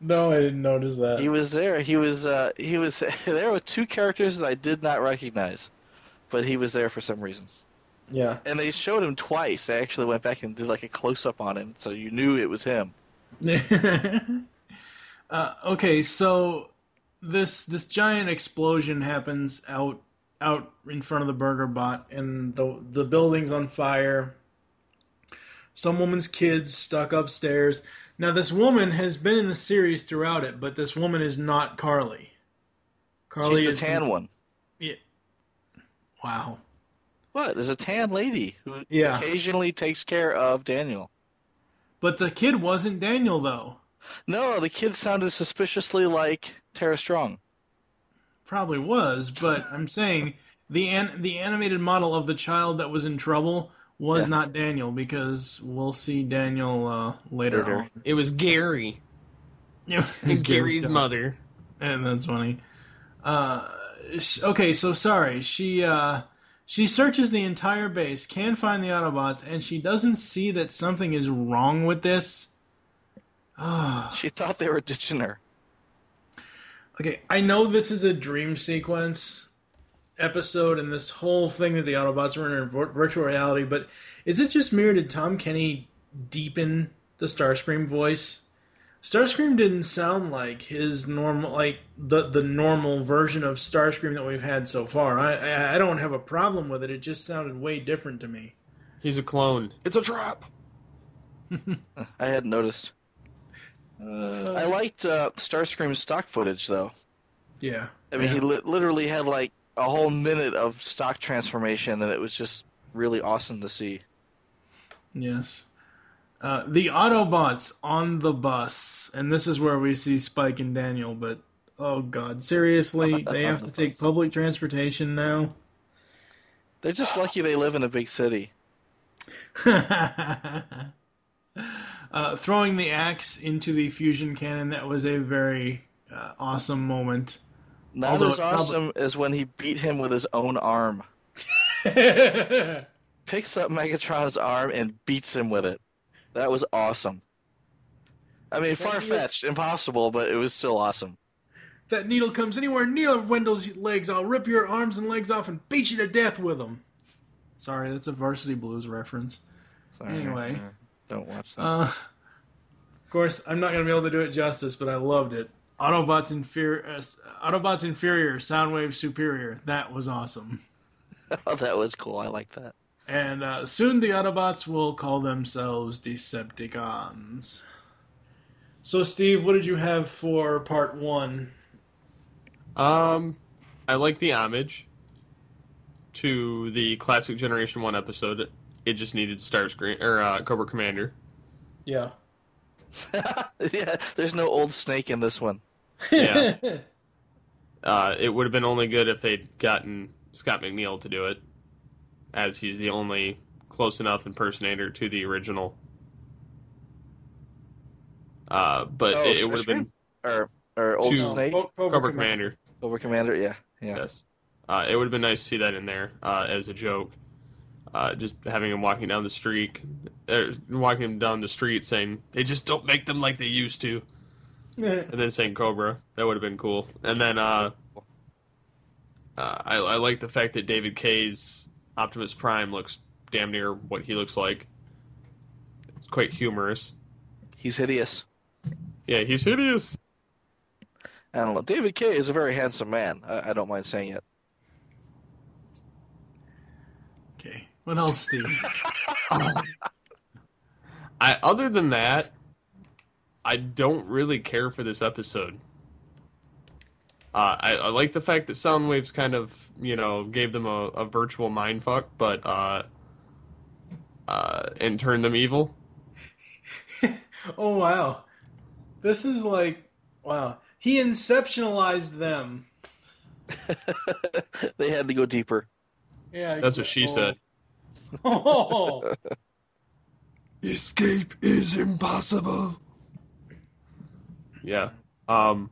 No, I didn't notice that.
He was there. He was uh, he was there with two characters that I did not recognize, but he was there for some reason.
Yeah.
And they showed him twice. They actually went back and did like a close up on him, so you knew it was him.
uh, okay, so this this giant explosion happens out out in front of the burger bot, and the the building's on fire. Some woman's kids stuck upstairs. Now this woman has been in the series throughout it, but this woman is not Carly. Carly
She's
is
the tan one.
Yeah. Wow.
What? There's a tan lady who
Yeah.
occasionally takes care of Daniel.
But the kid wasn't Daniel though.
No, the kid sounded suspiciously like Tara Strong.
Probably was, but I'm saying the an- the animated model of the child that was in trouble was
Yeah.
not Daniel because we'll see Daniel uh, later,
Later.
on.
It was Gary.
Yeah,
It's Gary's mother.
and that's funny. Uh, sh- okay, so sorry. She uh, she searches the entire base, can find the Autobots, and she doesn't see that something is wrong with this. Ah.
She thought they were ditching her.
Okay, I know this is a dream sequence episode and this whole thing that the Autobots were in virtual reality, but is it just me or did Tom Kenny deepen the Starscream voice? Starscream didn't sound like his normal, like the the normal version of Starscream that we've had so far. I I, I don't have a problem with it. It just sounded way different to me.
He's a clone. It's a trap.
I hadn't noticed. I liked uh, Starscream's stock footage though.
Yeah.
I mean,
yeah.
he li- literally had like a whole minute of stock transformation, and it was just really awesome to see.
Yes. Uh, the Autobots on the bus, and this is where we see Spike and Daniel. But oh god, seriously, they have to take public transportation now.
They're just lucky they live in a big city.
uh, throwing the axe into the fusion cannon—that was a very uh, awesome moment.
Not
Although
as awesome as when he beat him with his own arm. Picks up Megatron's arm and beats him with it. That was awesome. I mean, far fetched, impossible, but it was still awesome.
that needle comes anywhere near Wendell's legs, I'll rip your arms and legs off and beat you to death with them. Sorry, that's a Varsity Blues reference.
Sorry,
anyway,
don't watch that.
uh, of course, I'm not going to be able to do it justice, but I loved it. Autobots inferior, uh, Autobots inferior, Soundwave superior. That was awesome.
oh, that was cool. I like that.
And uh, soon the Autobots will call themselves Decepticons. So, Steve, what did you have for part one?
Um, I like the homage to the classic Generation One episode. It just needed Starscream or uh, Cobra Commander.
Yeah.
yeah, there's no old snake in this one.
Yeah. uh, it would have been only good if they'd gotten Scott McNeil to do it, as he's the only close enough impersonator to the original. Uh, but
Oh,
it, it would have been
or or old
to
snake.
Cobra, Commander.
Cobra Commander, yeah, yeah.
Yes. Uh, it would have been nice to see that in there uh, as a joke. Uh, just having him walking down the street, er, walking him down the street saying, they just don't make them like they used to. and then saying Cobra. That would have been cool. And then uh, uh, I, I like the fact that David Kaye's Optimus Prime looks damn near what he looks like. It's quite humorous.
He's hideous.
Yeah, he's hideous.
I don't know. David Kay is a very handsome man. I, I don't mind saying it.
What else, Steve?
I other than that, I don't really care for this episode. Uh, I, I like the fact that Soundwaves kind of, you know, gave them a, a virtual mindfuck, but uh, uh, and turned them evil.
oh wow, this is like wow. He inceptionalized them.
they had to go deeper.
Yeah,
That's what she said.
Oh,
Escape is impossible.
Yeah. Um.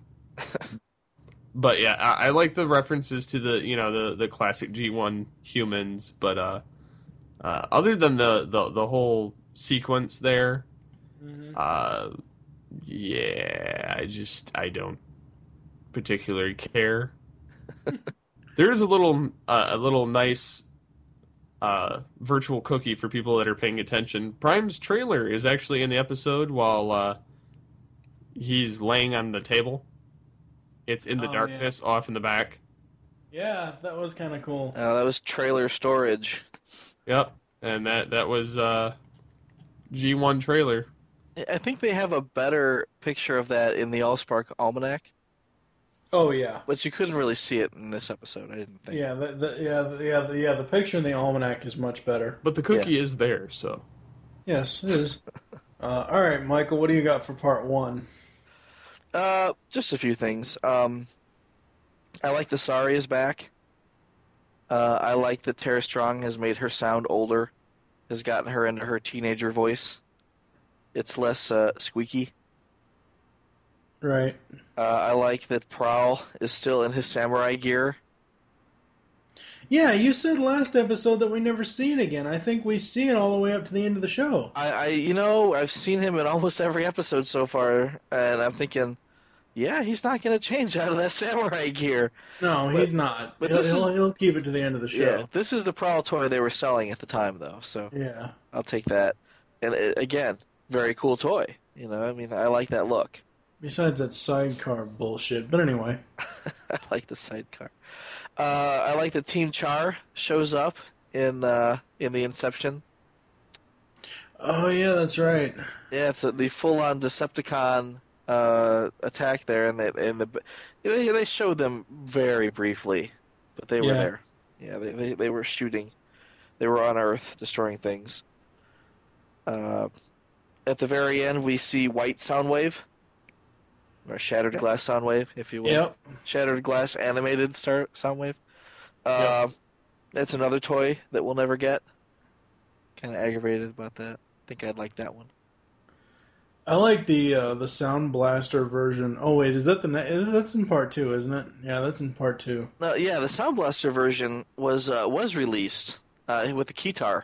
but yeah, I, I like the references to the you know the the classic G one humans, but uh, uh, other than the, the the whole sequence there, Uh, yeah, I just I don't particularly care. there is a little uh, a little nice uh, virtual cookie for people that are paying attention. Prime's trailer is actually in the episode while uh, he's laying on the table. It's in the
Oh,
darkness off in the back.
Yeah, that was kind of cool.
Uh, that was trailer storage.
Yep, and that that was uh, G1 trailer.
I think they have a better picture of that in the Allspark Almanac,
Oh yeah,
but you couldn't really see it in this episode. I didn't think.
yeah, the, the, yeah, the, yeah, the, yeah. The picture in the almanac is much better.
But the cookie is there, so
Yes, it is. uh, all right, Michael, what do you got for part one?
Uh, just a few things. Um, I like the Sari is back. Uh, I like that Tara Strong has made her sound older, has gotten her into her teenager voice. It's less uh, squeaky.
Right.
Uh, I like that Prowl is still in his samurai gear.
Yeah, you said last episode that we never see it again. I think we see it all the way up to the end of the show.
I, I, you know, I've seen him in almost every episode so far, and I'm thinking, yeah, he's not going to change out of that samurai gear.
No,
But-
he's not.
but
he'll,
this is-
he'll, he'll keep it to the end of the show.
Yeah, this is the Prowl toy they were selling at the time, though. So
Yeah.
I'll take that. And uh, again, very cool toy. You know, I mean, I like that look.
Besides that sidecar bullshit. But anyway.
I like the sidecar. Uh, I like that Team Chaar shows up in uh, in the Inception.
Oh yeah, that's right.
Yeah, it's a, the full-on Decepticon uh, attack there, and they and the they, they showed them very briefly, but they were
Yeah.
there. Yeah, they, they they were shooting. They were on Earth destroying things. Uh, at the very end, we see White Soundwave, or Shattered Glass Soundwave, if you will.
Yep.
Shattered Glass animated star Soundwave. Uh, That's another toy that we'll never get. Kind of aggravated about that. I think I'd like that one.
I like the uh, the Sound Blaster version. Oh wait, is that the ne- that's in part two, isn't it? Yeah, that's in part two.
No, yeah, the Sound Blaster version was uh, was released uh, with the Keytar.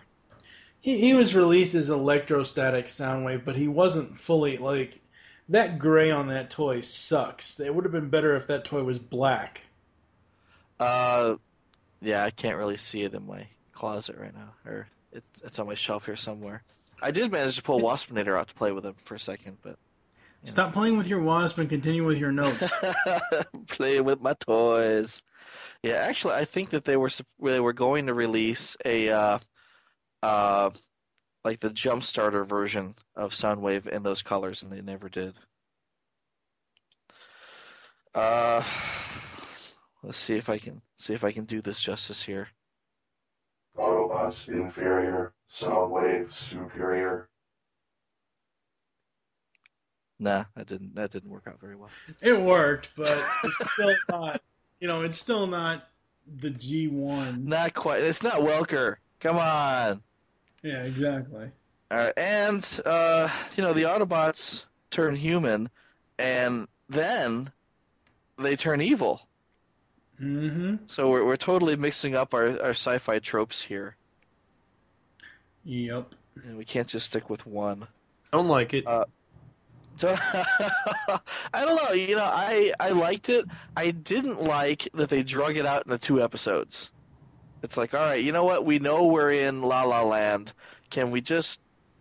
He he was released as electrostatic Soundwave, but he wasn't fully like that. Gray on that toy sucks. It would have been better if that toy was black.
Uh, yeah, I can't really see it in my closet right now, or it's it's on my shelf here somewhere. I did manage to pull Waspinator out to play with him for a second, but
Stop playing with your wasp and continue with your notes.
playing with my toys. Yeah, actually, I think that they were they were going to release a uh, uh, like the jump starter version of Soundwave in those colors, and they never did. Uh, let's see if I can see if I can do this justice here.
Autobots inferior, Soundwave superior.
Nah, that didn't that didn't work out very well.
it worked, but it's still not. You know, it's still not the G one.
Not quite. It's not Welker. Come on.
Yeah, exactly.
All right, and uh, you know the Autobots turn human, and then they turn evil.
Mm-hmm.
So we're we're totally mixing up our, our sci-fi tropes here,
Yep.
and we can't just stick with one.
I don't like it.
Uh, so I don't know. You know, I I liked it. I didn't like that they drug it out in the two episodes. It's like, all right, you know what? We know we're in La La Land. Can we just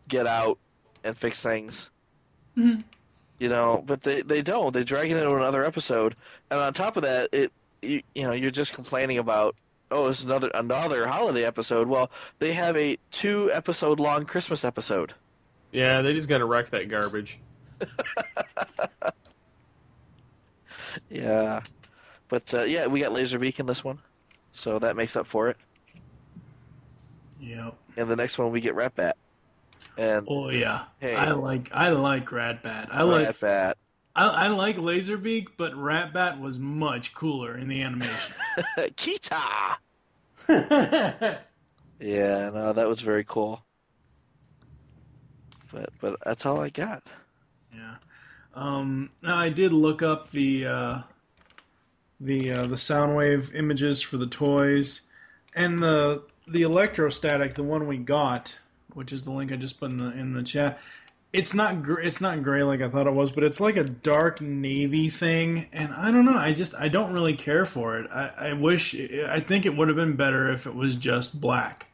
get out and fix things?
Mhm.
You know, but they they don't. They drag it into another episode, and on top of that, it you, you know you're just complaining about oh it's another another holiday episode. Well, they have a two episode long Christmas episode.
Yeah, they just gotta wreck that garbage.
Yeah, but uh, yeah, we got Laserbeak in this one, so that makes up for it.
Yep.
And the next one we get Ratbat. And
Oh yeah.
Hey.
I like I like Ratbat. I like
Ratbat.
I, I like Laserbeak, but Ratbat was much cooler in the animation.
Kita. Yeah, no, that was very cool. But but that's all I got.
Yeah. Um, now I did look up the uh, the uh, the Soundwave images for the toys, and the the electrostatic, the one we got, which is the link I just put in the in the chat. it's not gr- it's not gray like I thought it was, but it's like a dark navy thing, and I don't know. I just I don't really care for it. I, I wish I think it would have been better if it was just black,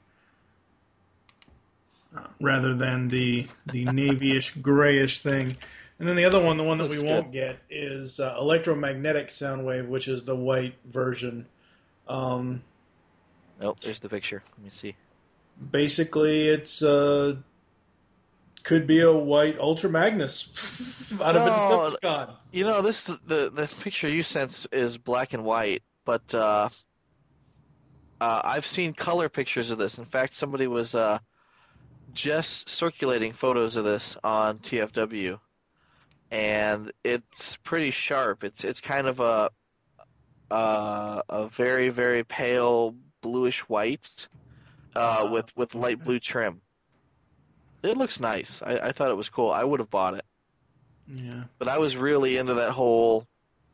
uh, rather than the the navyish grayish thing. And then the other one, the one that
Looks
we won't get, is uh, electromagnetic sound wave, which is the white version. Um,
Nope, there's the picture. Let me see.
basically, it's uh, could be a white Ultra Magnus out of a Decepticon.
You know, this the the picture you sent is black and white, but uh, uh, I've seen color pictures of this. In fact, somebody was uh, just circulating photos of this on TFW, and it's pretty sharp. It's it's kind of a uh, a very very pale bluish white uh, with with light blue trim. It looks nice. I, I thought it was cool. I would have bought it.
Yeah.
But I was really into that whole.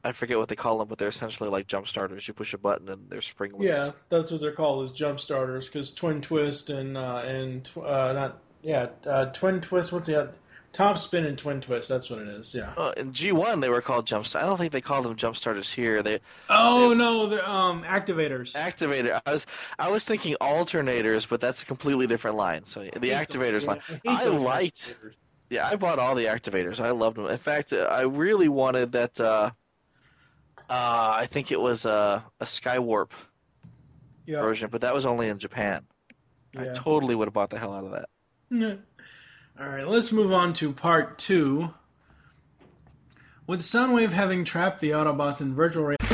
I forget what they call them, but they're essentially like jump starters. You push a button and they're spring.
Yeah, that's what they're called is jump starters because Twin Twist and uh, and tw- uh, not yeah uh, Twin Twist. What's the other? Top Spin and Twin Twist. That's what it is. Yeah.
Uh, in G one, they were called jump. I don't think they called them jump starters here. They
Oh no, the um activators.
activator. I was I was thinking alternators, but that's a completely different line. So the activators line.
I
I liked. Yeah, I bought all the activators. I loved them. In fact, I really wanted that. Uh, uh, I think it was uh, a Skywarp
Yeah.
version, but that was only in Japan. I totally would have bought the hell out of that.
Yeah. All right, let's move on to part two. With Soundwave having trapped the Autobots in virtual reality.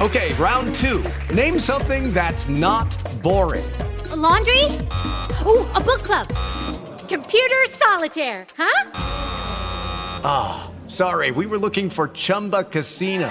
Okay, round two. Name something that's not boring.
A laundry? Ooh, a book club. Computer solitaire, huh?
Ah, sorry, we were looking for Chumba Casino.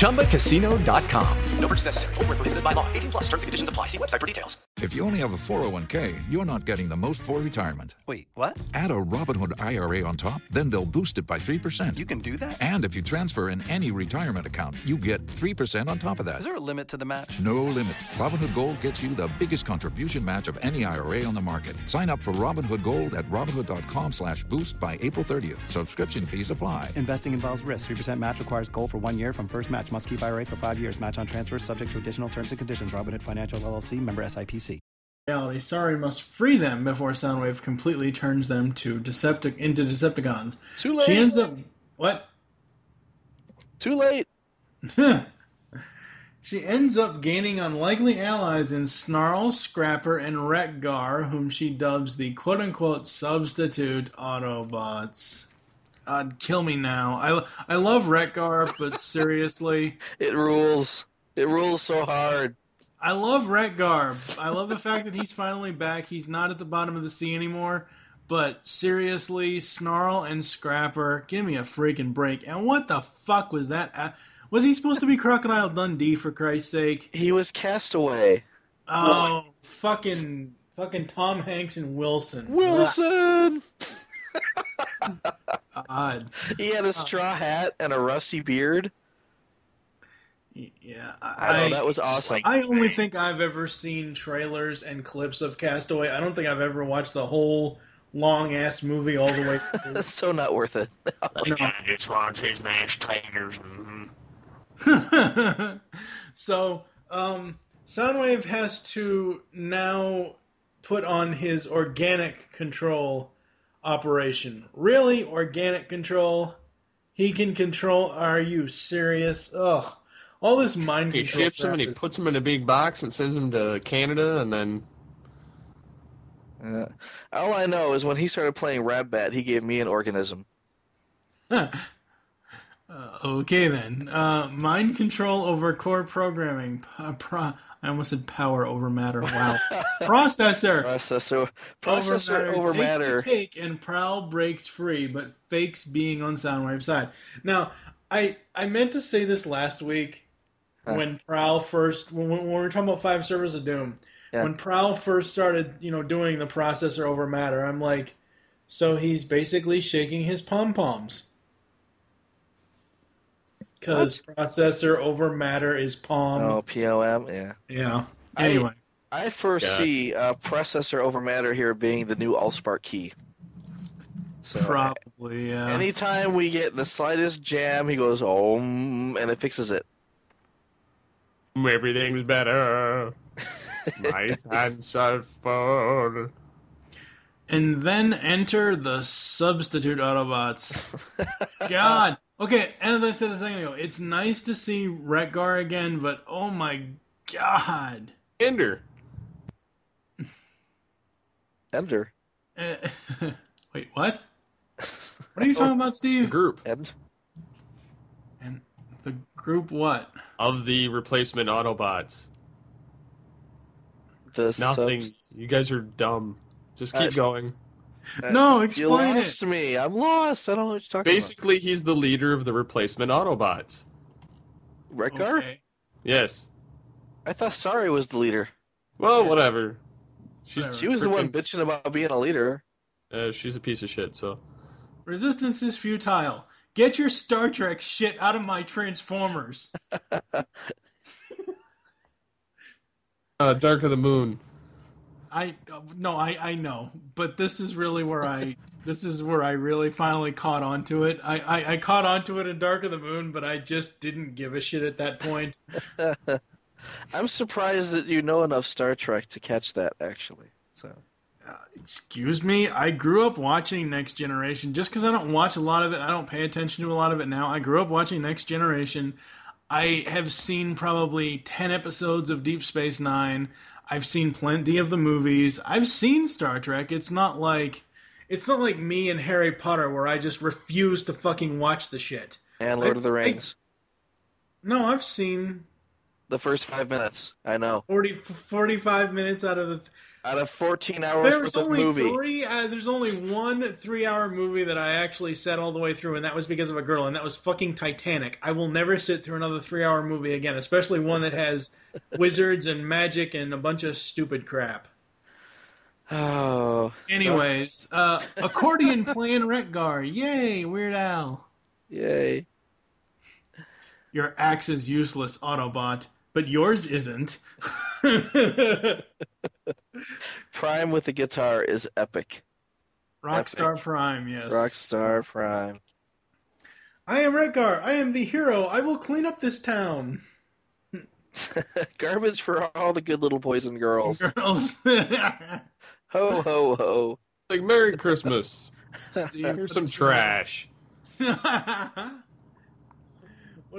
ChumbaCasino.com.
No purchase necessary. Void where prohibited by law. 18 plus terms and conditions apply. See website for details.
If you only have a 401k, you're not getting the most for retirement.
Wait, what?
Add a Robinhood IRA on top, then they'll boost it by 3%.
You can do that?
And if you transfer in any retirement account, you get 3% on top of that.
Is there a limit to the match?
No limit. Robinhood Gold gets you the biggest contribution match of any IRA on the market. Sign up for Robinhood Gold at Robinhood.com slash boost by April 30th. Subscription fees apply.
Investing involves risk. 3% match requires gold for one year from first match. Must keep IRA for five years. Match on transfers subject to additional terms and conditions. Robinhood Financial LLC member SIPC.
reality. Sari must free them before Soundwave completely turns them to Deceptic into Decepticons.
Too late.
She ends up what?
Too late.
she ends up gaining unlikely allies in Snarl, Scrapper, and Wreck-Gar, whom she dubs the quote-unquote substitute Autobots. God, kill me now. I I love Wreck-Gar, but seriously,
It rules. It rules so hard.
I love Wreck-Gar. I love the fact that he's finally back. He's not at the bottom of the sea anymore. But seriously, Snarl and Scrapper, give me a freaking break. And what the fuck was that? Uh, was he supposed to be Crocodile Dundee for Christ's sake?
He was Castaway.
Oh, fucking, fucking Tom Hanks and Wilson.
Wilson.
God.
He had a straw hat and a rusty beard.
Yeah,
I know, that was awesome.
I only think I've ever seen trailers and clips of Castaway. I don't think I've ever watched the whole long ass movie all the way through.
so not worth it.
just wants his mashed taters.
so, um, Soundwave has to now put on his organic control operation. Really? Organic control? He can control. Are you serious? Ugh. All this mind
He
control.
He ships them and he puts them in a big box and sends them to Canada, and then
Uh, all I know is when he started playing Rap Bat, he gave me an organism.
Uh, okay then. Uh, mind control over core programming. P- pro- I almost said power over matter. Wow. Processor.
Processor. Processor over matter.
takes
matter.
The cake and Prowl breaks free, but fakes being on Soundwave's side. Now, I I meant to say this last week when Prowl first when, when we were talking about Five Servos of Doom.
Yeah.
When Prowl first started, you know, doing the processor over matter, I'm like, so he's basically shaking his pom poms. Because processor over matter is POM.
Oh, POM, yeah.
Yeah.
I-
Anyway,
I foresee uh, processor over matter here being the new Allspark key. So
probably yeah.
anytime we get the slightest jam, he goes om and it fixes it.
Everything's better. My hands are full.
and then enter the substitute Autobots. God. Okay, as I said a second ago, it's nice to see Wreck-Gar again, but oh my god.
Ender.
Ender.
Uh, wait, what? What are you talking about, Steve?
The Group
End.
And the group what?
of the replacement Autobots.
The
Nothing.
subs-
You guys are dumb. Just keep
Uh,
going.
Uh,
No,
you
explain it.
lost me. I'm lost. I don't know what you're talking about.
Basically, he's the leader of the replacement Autobots.
about. Wreck-Gar?
Okay.
Yes.
I thought Sari was the leader.
Well, whatever. She's
She was the one bitching about being a leader.
Uh, she's a piece of shit. So
Resistance is futile. Get your Star Trek shit out of my Transformers.
uh, Dark of the Moon.
I uh, no, I I know, but this is really where I this is where I really finally caught on to it. I, I I caught on to it in Dark of the Moon, but I just didn't give a shit at that point.
I'm surprised that you know enough Star Trek to catch that, actually. So
Excuse me, I grew up watching Next Generation. Just because I don't watch a lot of it, I don't pay attention to a lot of it now. I grew up watching Next Generation. I have seen probably 10 episodes of Deep Space Nine. I've seen plenty of the movies. I've seen Star Trek. It's not like it's not like me and Harry Potter where I just refuse to fucking watch the shit.
and Lord
I-
of the Rings.
No, I've seen
the first five minutes. I know.
40 45 minutes out of the
Out of 14 hours
There's only
movie.
three. Uh, there's only one three-hour movie that I actually sat all the way through, and that was because of a girl, and that was fucking Titanic. I will never sit through another three-hour movie again, especially one that has wizards and magic and a bunch of stupid crap.
Oh.
Anyways, uh, accordion playing Wreck-Gar. Yay, Weird Al.
Yay.
Your axe is useless, Autobot, but yours isn't.
Prime with the guitar is epic.
Rockstar Prime, yes.
Rockstar Prime.
I am Wreck-Gar. I am the hero. I will clean up this town.
Garbage for all the good little boys and girls.
Girls.
Ho ho ho.
Like Merry Christmas.
Steve,
Here's some trash.
what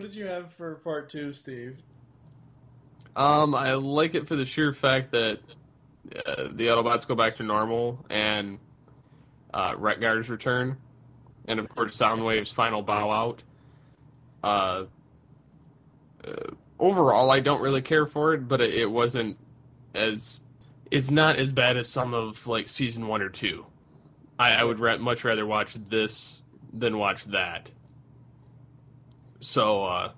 did you have for part two, Steve?
Um, I like it for the sheer fact that uh, the Autobots go back to normal and uh, Wreck-Gar's return, and of course Soundwave's final bow out. Uh, uh, overall, I don't really care for it, but it, it wasn't as it's not as bad as some of like season one or two. I, I would much rather watch this than watch that. So uh,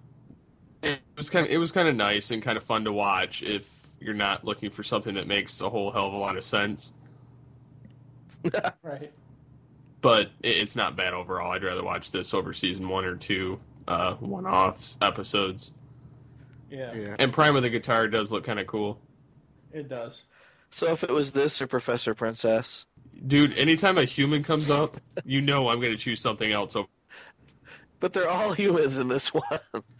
it was kind of it was kind of nice and kind of fun to watch if you're not looking for something that makes a whole hell of a lot of sense.
right.
But it's not bad overall. I'd rather watch this over season one or two uh, one-off episodes.
Yeah,
And Prime of the Guitar does look kind of cool,
it does.
So if it was this or Professor Princess,
dude. Anytime a human comes up, you know I'm going to choose something else. Over.
But they're all humans in this one.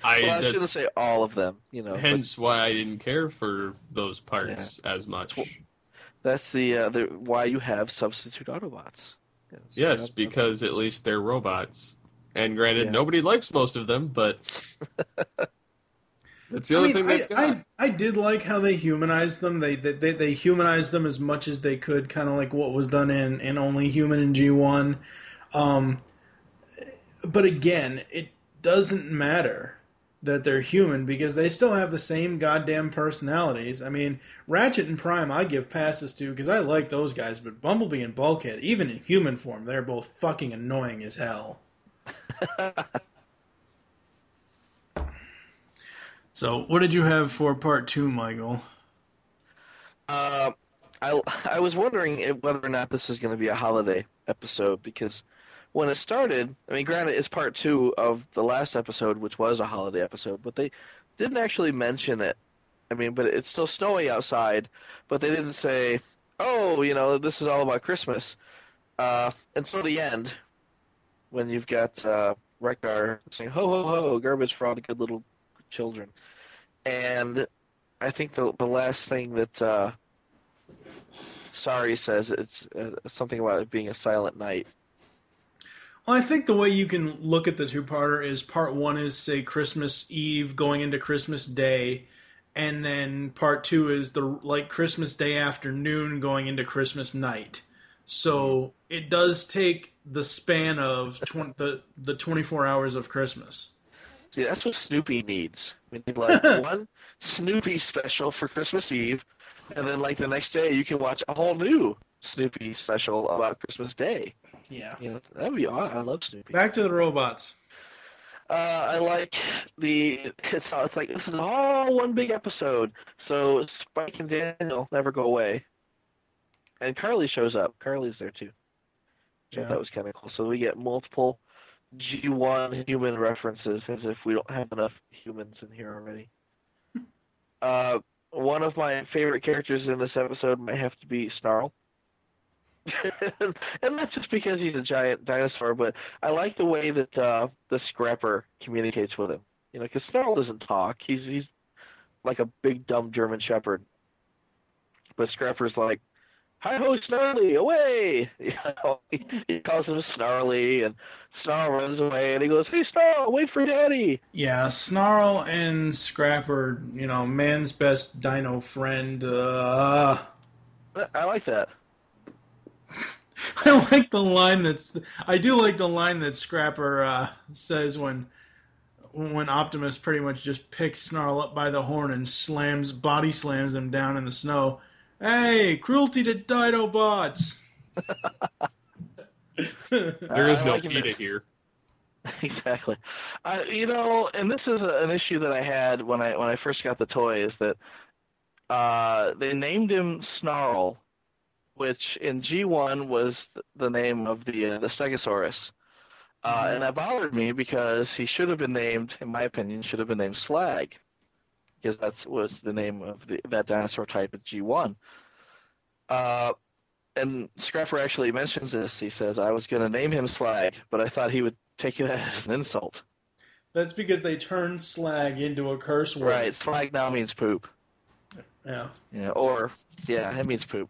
I,
well, I shouldn't say all of them. You know, but
Hence why I didn't care for those parts as much.
that's the uh, the why you have substitute Autobots.
Yes, because at least they're robots. And granted,
Yeah.
nobody likes most of them, but that's the
I
only
mean,
thing
I,
they've got.
I, I did like how they humanized them. They they they, they humanized them as much as they could, kind of like what was done in in Only Human in G one. Um, but again, it doesn't matter that they're human because they still have the same goddamn personalities. I mean, Ratchet and Prime, I give passes to because I like those guys, but Bumblebee and Bulkhead, even in human form, they're both fucking annoying as hell. So, what did you have for part two, Michael?
Uh, I I was wondering whether or not this is going to be a holiday episode because when it started, I mean, granted, it's part two of the last episode, which was a holiday episode, but they didn't actually mention it. I mean, but it's still snowy outside, but they didn't say, "Oh, you know, this is all about Christmas." Uh, until the end, when you've got uh, Wreck-Gar saying "Ho ho ho, garbage for all the good little children," and I think the the last thing that uh, Sari says it's uh, something about it being a silent night.
Well, I think the way you can look at the two-parter is part one is say Christmas Eve going into Christmas Day, and then part two is the like Christmas Day afternoon going into Christmas night. So it does take the span of 20, the the 24 hours of Christmas.
See, that's what Snoopy needs. We need like one Snoopy special for Christmas Eve, and then like the next day you can watch a whole new Snoopy special about Christmas Day.
Yeah,
you know, that'd be awesome. I love Snoopy.
Back to the robots.
Uh, I like the it's it's like this is all one big episode. So Spike and Daniel never go away, and Carly shows up. Carly's there too. Which I
Yeah.
thought was kind of cool. So we get multiple G1 human references, as if we don't have enough humans in here already. uh, one of my favorite characters in this episode might have to be Snarl. and not just because he's a giant dinosaur, but I like the way that uh, the Scrapper communicates with him. You know, because Snarl doesn't talk. He's he's like a big dumb German Shepherd, but Scrapper's like, "Hi ho, Snarly, away!" You know, he, he calls him Snarly, and Snarl runs away, and he goes, "Hey, Snarl, wait for Daddy."
Yeah, Snarl and Scrapper, you know, man's best dino friend. Uh,
I like that.
I like the line that's. I do like the line that Scrapper uh, says when when Optimus pretty much just picks Snarl up by the horn and slams, body slams him down in the snow. Hey, cruelty to Dinobots!
There is no
like it.
PETA here.
exactly. I, you know, and this is a, an issue that I had when I when I first got the toy is that uh, they named him Snarl, which in G1 was the name of the uh, the Stegosaurus. Uh, and that bothered me because he should have been named, in my opinion, should have been named Slag, because that's was the name of the, that dinosaur type at G1. Uh, and Scrapper actually mentions this. He says, "I was going to name him Slag, but I thought he would take it as an insult."
That's because they turned slag into a curse word.
Right? Slag now means poop.
Yeah.
Yeah, or yeah, it means poop.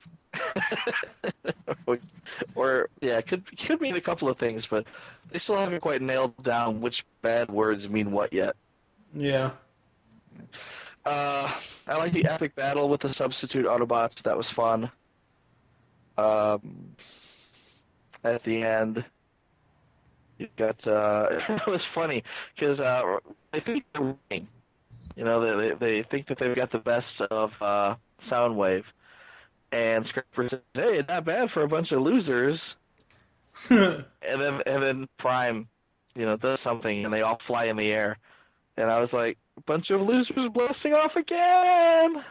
Or, or yeah, it could could mean a couple of things, but they still haven't quite nailed down which bad words mean what yet.
Yeah.
Uh, I like the epic battle with the substitute Autobots. That was fun. Um, at the end, you got uh, it was funny because uh, I think they're winning. You know, they they think that they've got the best of uh, Soundwave, and Scrapper says, "Hey, not bad for a bunch of losers." and then and then Prime, you know, does something, and they all fly in the air, and I was like, "Bunch of losers blasting off again."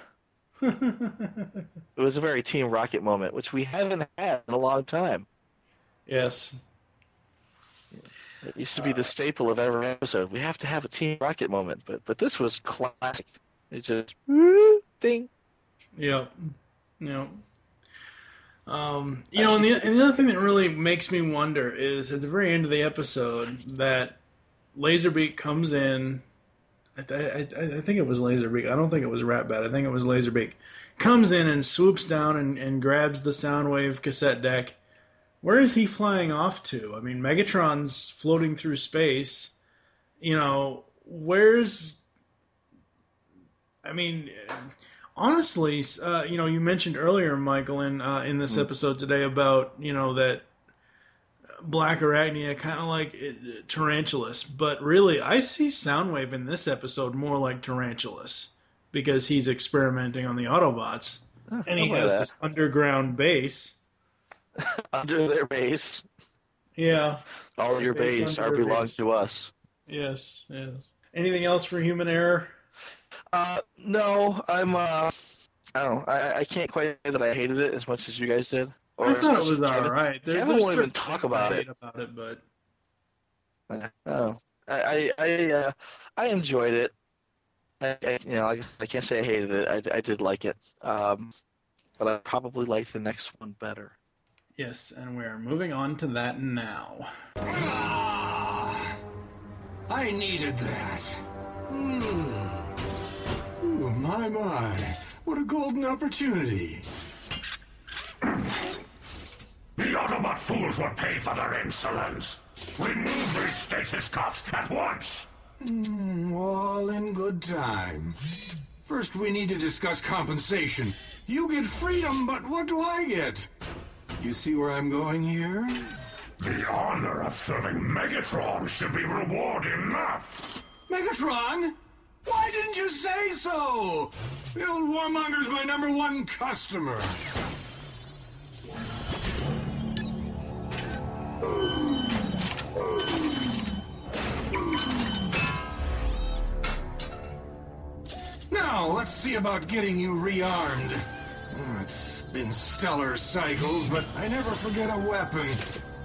it was a very Team Rocket moment, which we haven't had in a long time.
Yes.
It used to be the staple of every episode. We have to have a Team Rocket moment, but but this was classic. It just ding.
Yep. Yep. Um, you know, and the, and the other thing that really makes me wonder is at the very end of the episode that Laserbeak comes in. I, I, I I think it was Laserbeak. I don't think it was Ratbat. I think it was Laserbeak. Comes in and swoops down and, and grabs the Soundwave cassette deck. Where is he flying off to? I mean, Megatron's floating through space. You know, where's I mean, honestly, uh, you know, you mentioned earlier, Michael, in uh, in this episode today about you know that Blackarachnia kind of like it, Tarantulas, but really, I see Soundwave in this episode more like Tarantulas because he's experimenting on the Autobots, and he has
that.
this underground base.
Under their base, yeah. All your
Base
base
under
are belongs to us.
Yes, yes. Anything else for human error?
Uh, no, I'm uh, I don't know. I, I can't quite say that I hated it as much as you guys did, Or
I thought it was all right. There,
Kevin
there's
won't even talk
things I
about
hate
it.
About it, but
Oh, I I I, uh, I enjoyed it. I, I, you know, I guess I can't say I hated it. I, I did like it, um, but I probably like the next one better.
yes, and we are moving on to that now.
I needed that. Mm. My, my. What a golden opportunity.
The Autobot fools will pay for their insolence. Remove these stasis cuffs at once.
Mm, all in good time. First, we need to discuss compensation. You get freedom, but what do I get? You see where I'm going here?
The honor of serving Megatron should be reward enough.
Megatron? Why didn't you say so? The old warmonger's my number one customer. Now, let's see about getting you rearmed. Oh, It's been stellar cycles, but I never forget a weapon.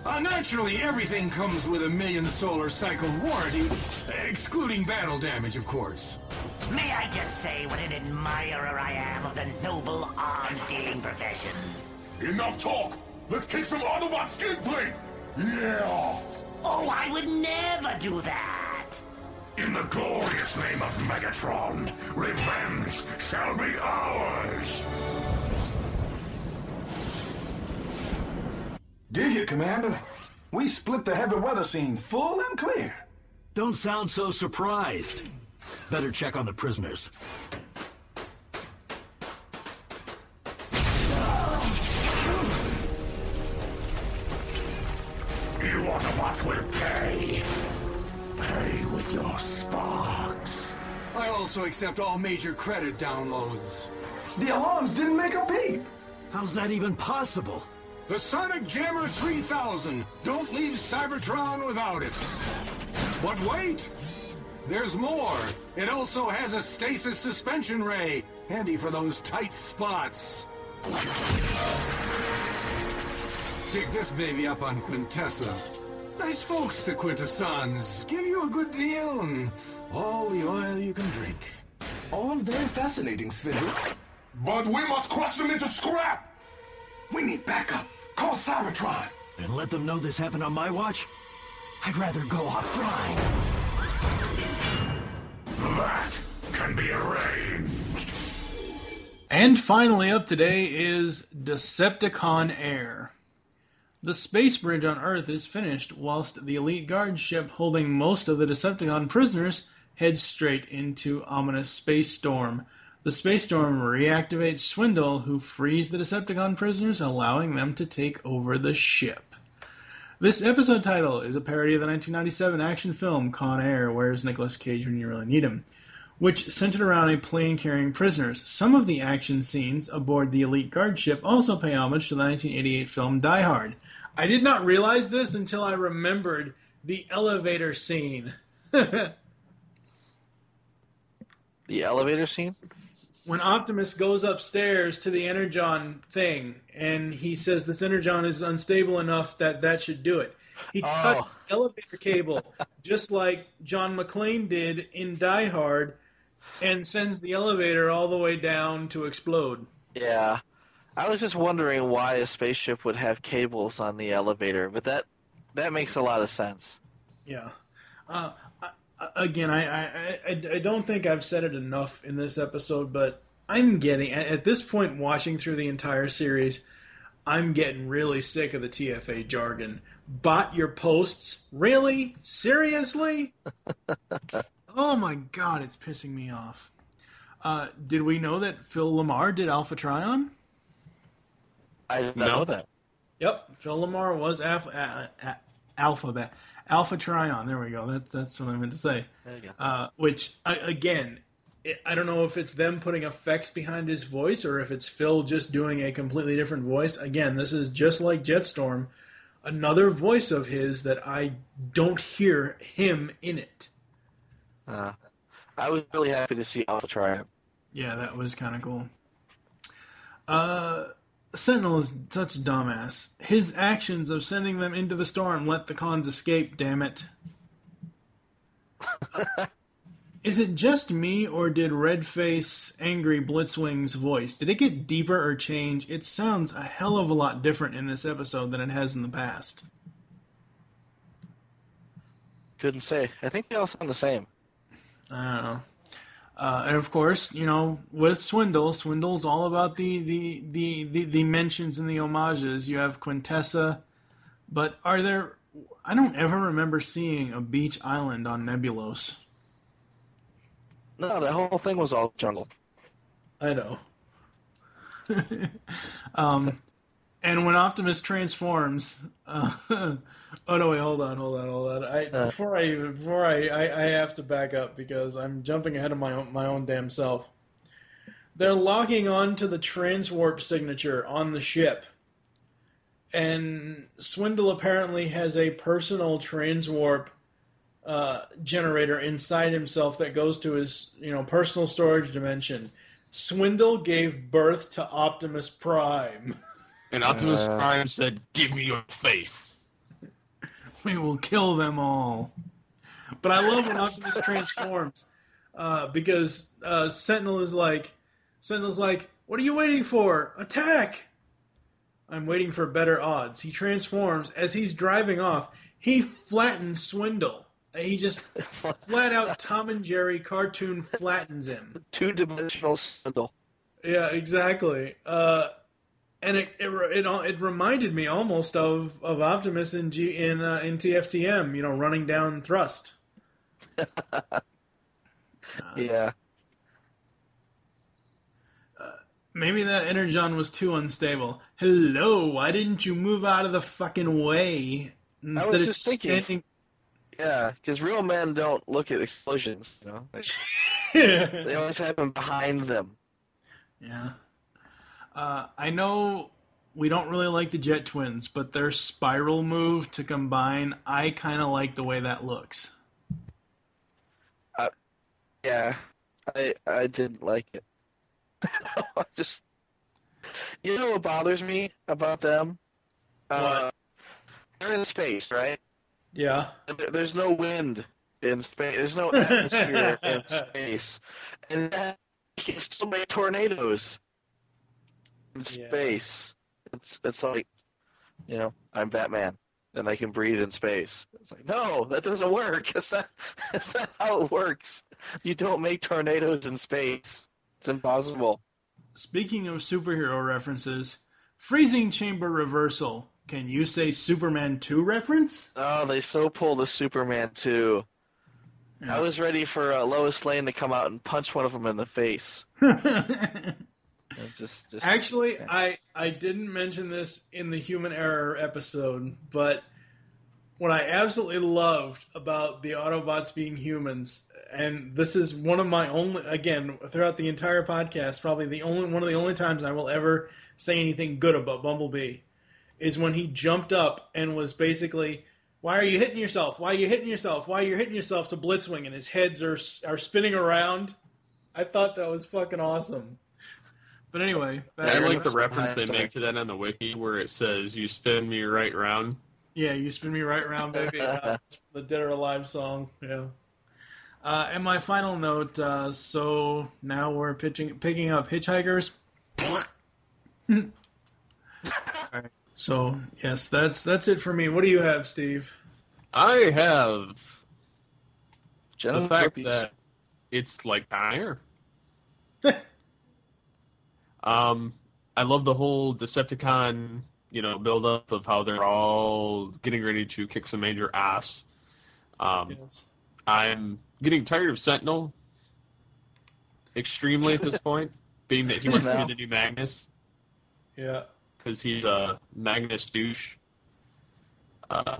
Uh, naturally, everything comes with a million solar cycle warranty, excluding battle damage, of course.
May I just say what an admirer I am of the noble arms dealing profession?
Enough talk. Let's kick some Autobot skin plate. Yeah.
Oh, I would never do that.
In the glorious name of Megatron, revenge shall be ours.
Dig it, Commander. We split the heavy weather scene full and clear.
Don't sound so surprised. Better check on the prisoners.
You Autobots will pay. Pay with your sparks.
I also accept all major credit downloads.
The alarms didn't make a peep. How's that even possible?
The Sonic Jammer 3000. Don't leave Cybertron without it. But wait! There's more. It also has a stasis suspension ray, handy for those tight spots. Pick this baby up on Quintessa. Nice folks, the Quintessons. Give you a good deal and all the oil you can drink.
All very fascinating, Sven.
But we must crush them into scrap.
We need backup. Call Cybertron.
And let them know this happened on my watch? I'd rather go off flying.
That can be arranged.
And finally, up today is Decepticon Air. The space bridge on Earth is finished, whilst the elite guard ship holding most of the Decepticon prisoners heads straight into ominous space storm. The space storm reactivates Swindle, who frees the Decepticon prisoners, allowing them to take over the ship. This episode title is a parody of the 1997 action film Con Air, Where's Nicolas Cage When You Really Need Him, which centered around a plane carrying prisoners. Some of the action scenes aboard the elite guard ship also pay homage to the 1988 film Die Hard. I did not realize this until I remembered the elevator scene.
The elevator scene?
When Optimus goes upstairs to the Energon thing, and he says this Energon is unstable enough that that should do it. He
Oh.
cuts the elevator cable just like John McClane did in Die Hard, and sends the elevator all the way down to explode.
Yeah. I was just wondering why a spaceship would have cables on the elevator, but that that makes a lot of sense.
Yeah. Uh, again, I, I, I, I don't think I've said it enough in this episode, but I'm getting at at this point, watching through the entire series, I'm getting really sick of the TFA jargon. Bot your posts? Really? Seriously? oh my god, it's pissing me off. Uh, did we know that Phil LaMarr did Alpha Trion?
I didn't know that.
Yep, Phil LaMarr was alpha, uh, uh, alphabet Alpha Trion. There we go. That's that's what I meant to say.
There you go.
Uh, which I, again, it, I don't know if it's them putting effects behind his voice or if it's Phil just doing a completely different voice. Again, this is just like Jetstorm, another voice of his that I don't hear him in it.
Uh, I was really happy to see Alpha Trion.
Yeah, that was kind of cool. Uh, Sentinel is such a dumbass. His actions of sending them into the storm let the cons escape, damn it. is it just me, or did Redface Angry Blitzwing's voice, did it get deeper or change? It sounds a hell of a lot different in this episode than it has in the past.
Couldn't say. I think they all sound the same.
I don't know. Uh, and of course, you know, with Swindle, Swindle's all about the, the, the, the, the mentions and the homages. You have Quintessa, but are there. I don't ever remember seeing a beach island on Nebulos.
No, the whole thing was all jungle.
I know. um, and when Optimus transforms, uh, oh no, wait, hold on, hold on, hold on. I before I before I, I I have to back up because I'm jumping ahead of my own my own damn self. They're locking on to the transwarp signature on the ship, and Swindle apparently has a personal transwarp uh, generator inside himself that goes to his you know personal storage dimension. Swindle gave birth to Optimus Prime.
And Optimus
Uh.
Prime said, "Give me your face."
We will kill them all. But I love when Optimus transforms uh, because uh, Sentinel is like, Sentinel's like, "What are you waiting for? Attack!" I'm waiting for better odds. He transforms as he's driving off. He flattens Swindle. He just flat out Tom and Jerry cartoon flattens him.
Two dimensional Swindle.
Yeah, exactly. Uh, and it, it it it reminded me almost of, of Optimus in G in uh, in TFTM, you know, running down thrust.
yeah.
Maybe that energon was too unstable. Hello, why didn't you move out of the fucking way
I
instead
was
of
just thinking.
standing?
Yeah, because real men don't look at explosions. You know, They- they always have them behind them.
Yeah. Uh, I know we don't really like the Jet Twins, but their spiral move to combine, I kind of like the way that looks.
Uh, yeah, I I didn't like it. I just, you know what bothers me about them? Uh, they're in space, right?
Yeah.
There- There's no wind in space. There's no atmosphere in space, and that can still make tornadoes in space. It's it's like, you know, I'm Batman and I can breathe in space. It's like, no, that doesn't work. That's not that's not how it works. You don't make tornadoes in space. It's impossible.
Speaking of superhero references, freezing chamber reversal. Can you say Superman 2 reference?
Oh, they so pulled a Superman too. I was ready for uh, Lois Lane to come out and punch one of them in the face. Just, just
Actually, I I didn't mention this in the Human Error episode, but what I absolutely loved about the Autobots being humans, and this is one of my only again throughout the entire podcast, probably the only one of the only times I will ever say anything good about Bumblebee, is when he jumped up and was basically. Why are you hitting yourself? Why are you hitting yourself? Why are you hitting yourself to Blitzwing? And his heads are are spinning around. I thought that was fucking awesome. But anyway,
I like the reference they make to that on the wiki where it says, "You spin me right round."
Yeah, you spin me right round, baby. Uh, the Dead or Alive song. Yeah. Uh, and my final note. Uh, so now we're pitching, picking up Hitchhikers. Alright. So yes, that's that's it for me. What do you have, Steve?
I have
Genital
the fact
herpes.
that it's like down here. um, I love the whole Decepticon, you know, build up of how they're all getting ready to kick some major ass. Um, I'm getting tired of Sentinel extremely at this point, being that he wants to be the new Magnus
Yeah.
because he's a Magnus douche. Uh,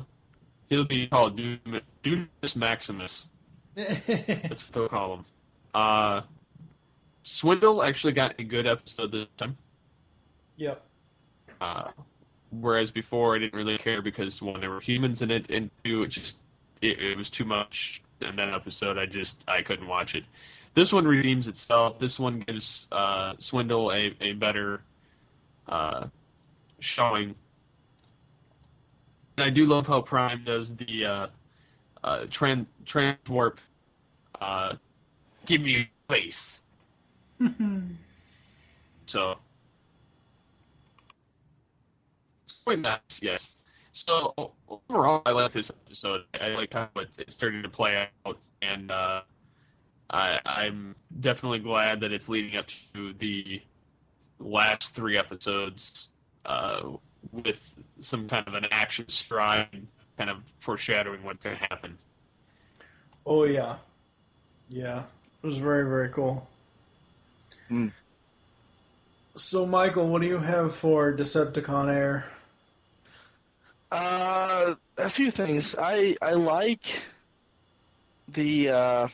he'll be called Dou- Douche Maximus. That's what they'll call him. Uh, Swindle actually got a good episode this time.
Yep.
Uh, whereas before I didn't really care because one, there were humans in it, and two, it just it, it was too much. In that episode, I just I couldn't watch it. This one redeems itself. This one gives uh, Swindle a a better uh,
showing. And I do love how Prime does the uh, uh, trans transwarp, uh, give me a face. So, quite nice, yes. So overall, I like this episode. I like how it's starting to play out, and uh, I, I'm definitely glad that it's leading up to the last three episodes uh, with some kind of an action stride, kind of foreshadowing what's going to happen.
Oh yeah, yeah. It was very very cool.
Hmm.
So Michael, what do you have for Decepticon Air?
Uh, a few things. I I like the uh,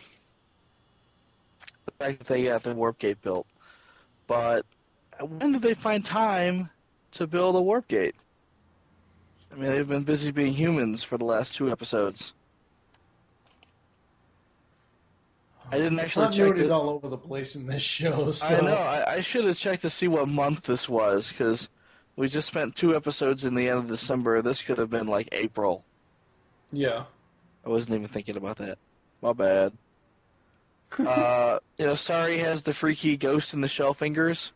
the fact that they got the warp gate built, but when did they find time to build a warp gate? I mean, they've been busy being humans for the last two episodes. I didn't actually check.
Continuity's
to-
all over the place in this show. So
I know. I, I should have checked to see what month this was because we just spent two episodes in the end of December. This could have been like April.
Yeah.
I wasn't even thinking about that. My bad. uh, you know, Sari has the freaky ghost in the shell fingers.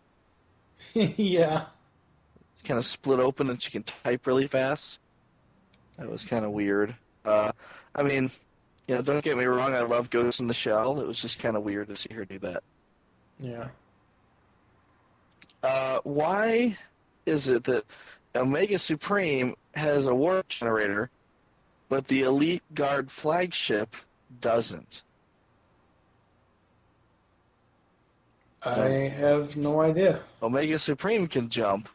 yeah.
It's kind of split open and she can type really fast. That was kind of weird. Uh, I mean, you know, don't get me wrong. I love Ghost in the Shell. It was just kind of weird to see her do that.
Yeah.
Uh, why is it that Omega Supreme has a warp generator, but the Elite Guard flagship doesn't?
I have no idea.
Omega Supreme can jump,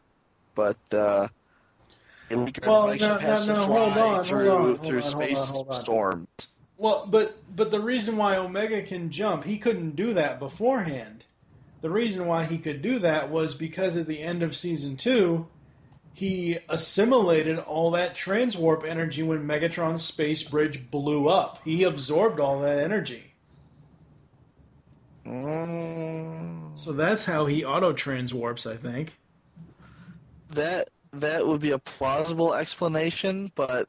but uh, Elite Guard
Well,
flagship
no,
has
no,
to
no,
fly
hold on, hold
through
on,
through
on,
space
on, hold on.
storms.
Well, but but the reason why Omega can jump, he couldn't do that beforehand. The reason why he could do that was because at the end of season two, he assimilated all that transwarp energy when Megatron's space bridge blew up. He absorbed all that energy.
Mm,
So that's how he auto transwarps, I think.
that that would be a plausible explanation, but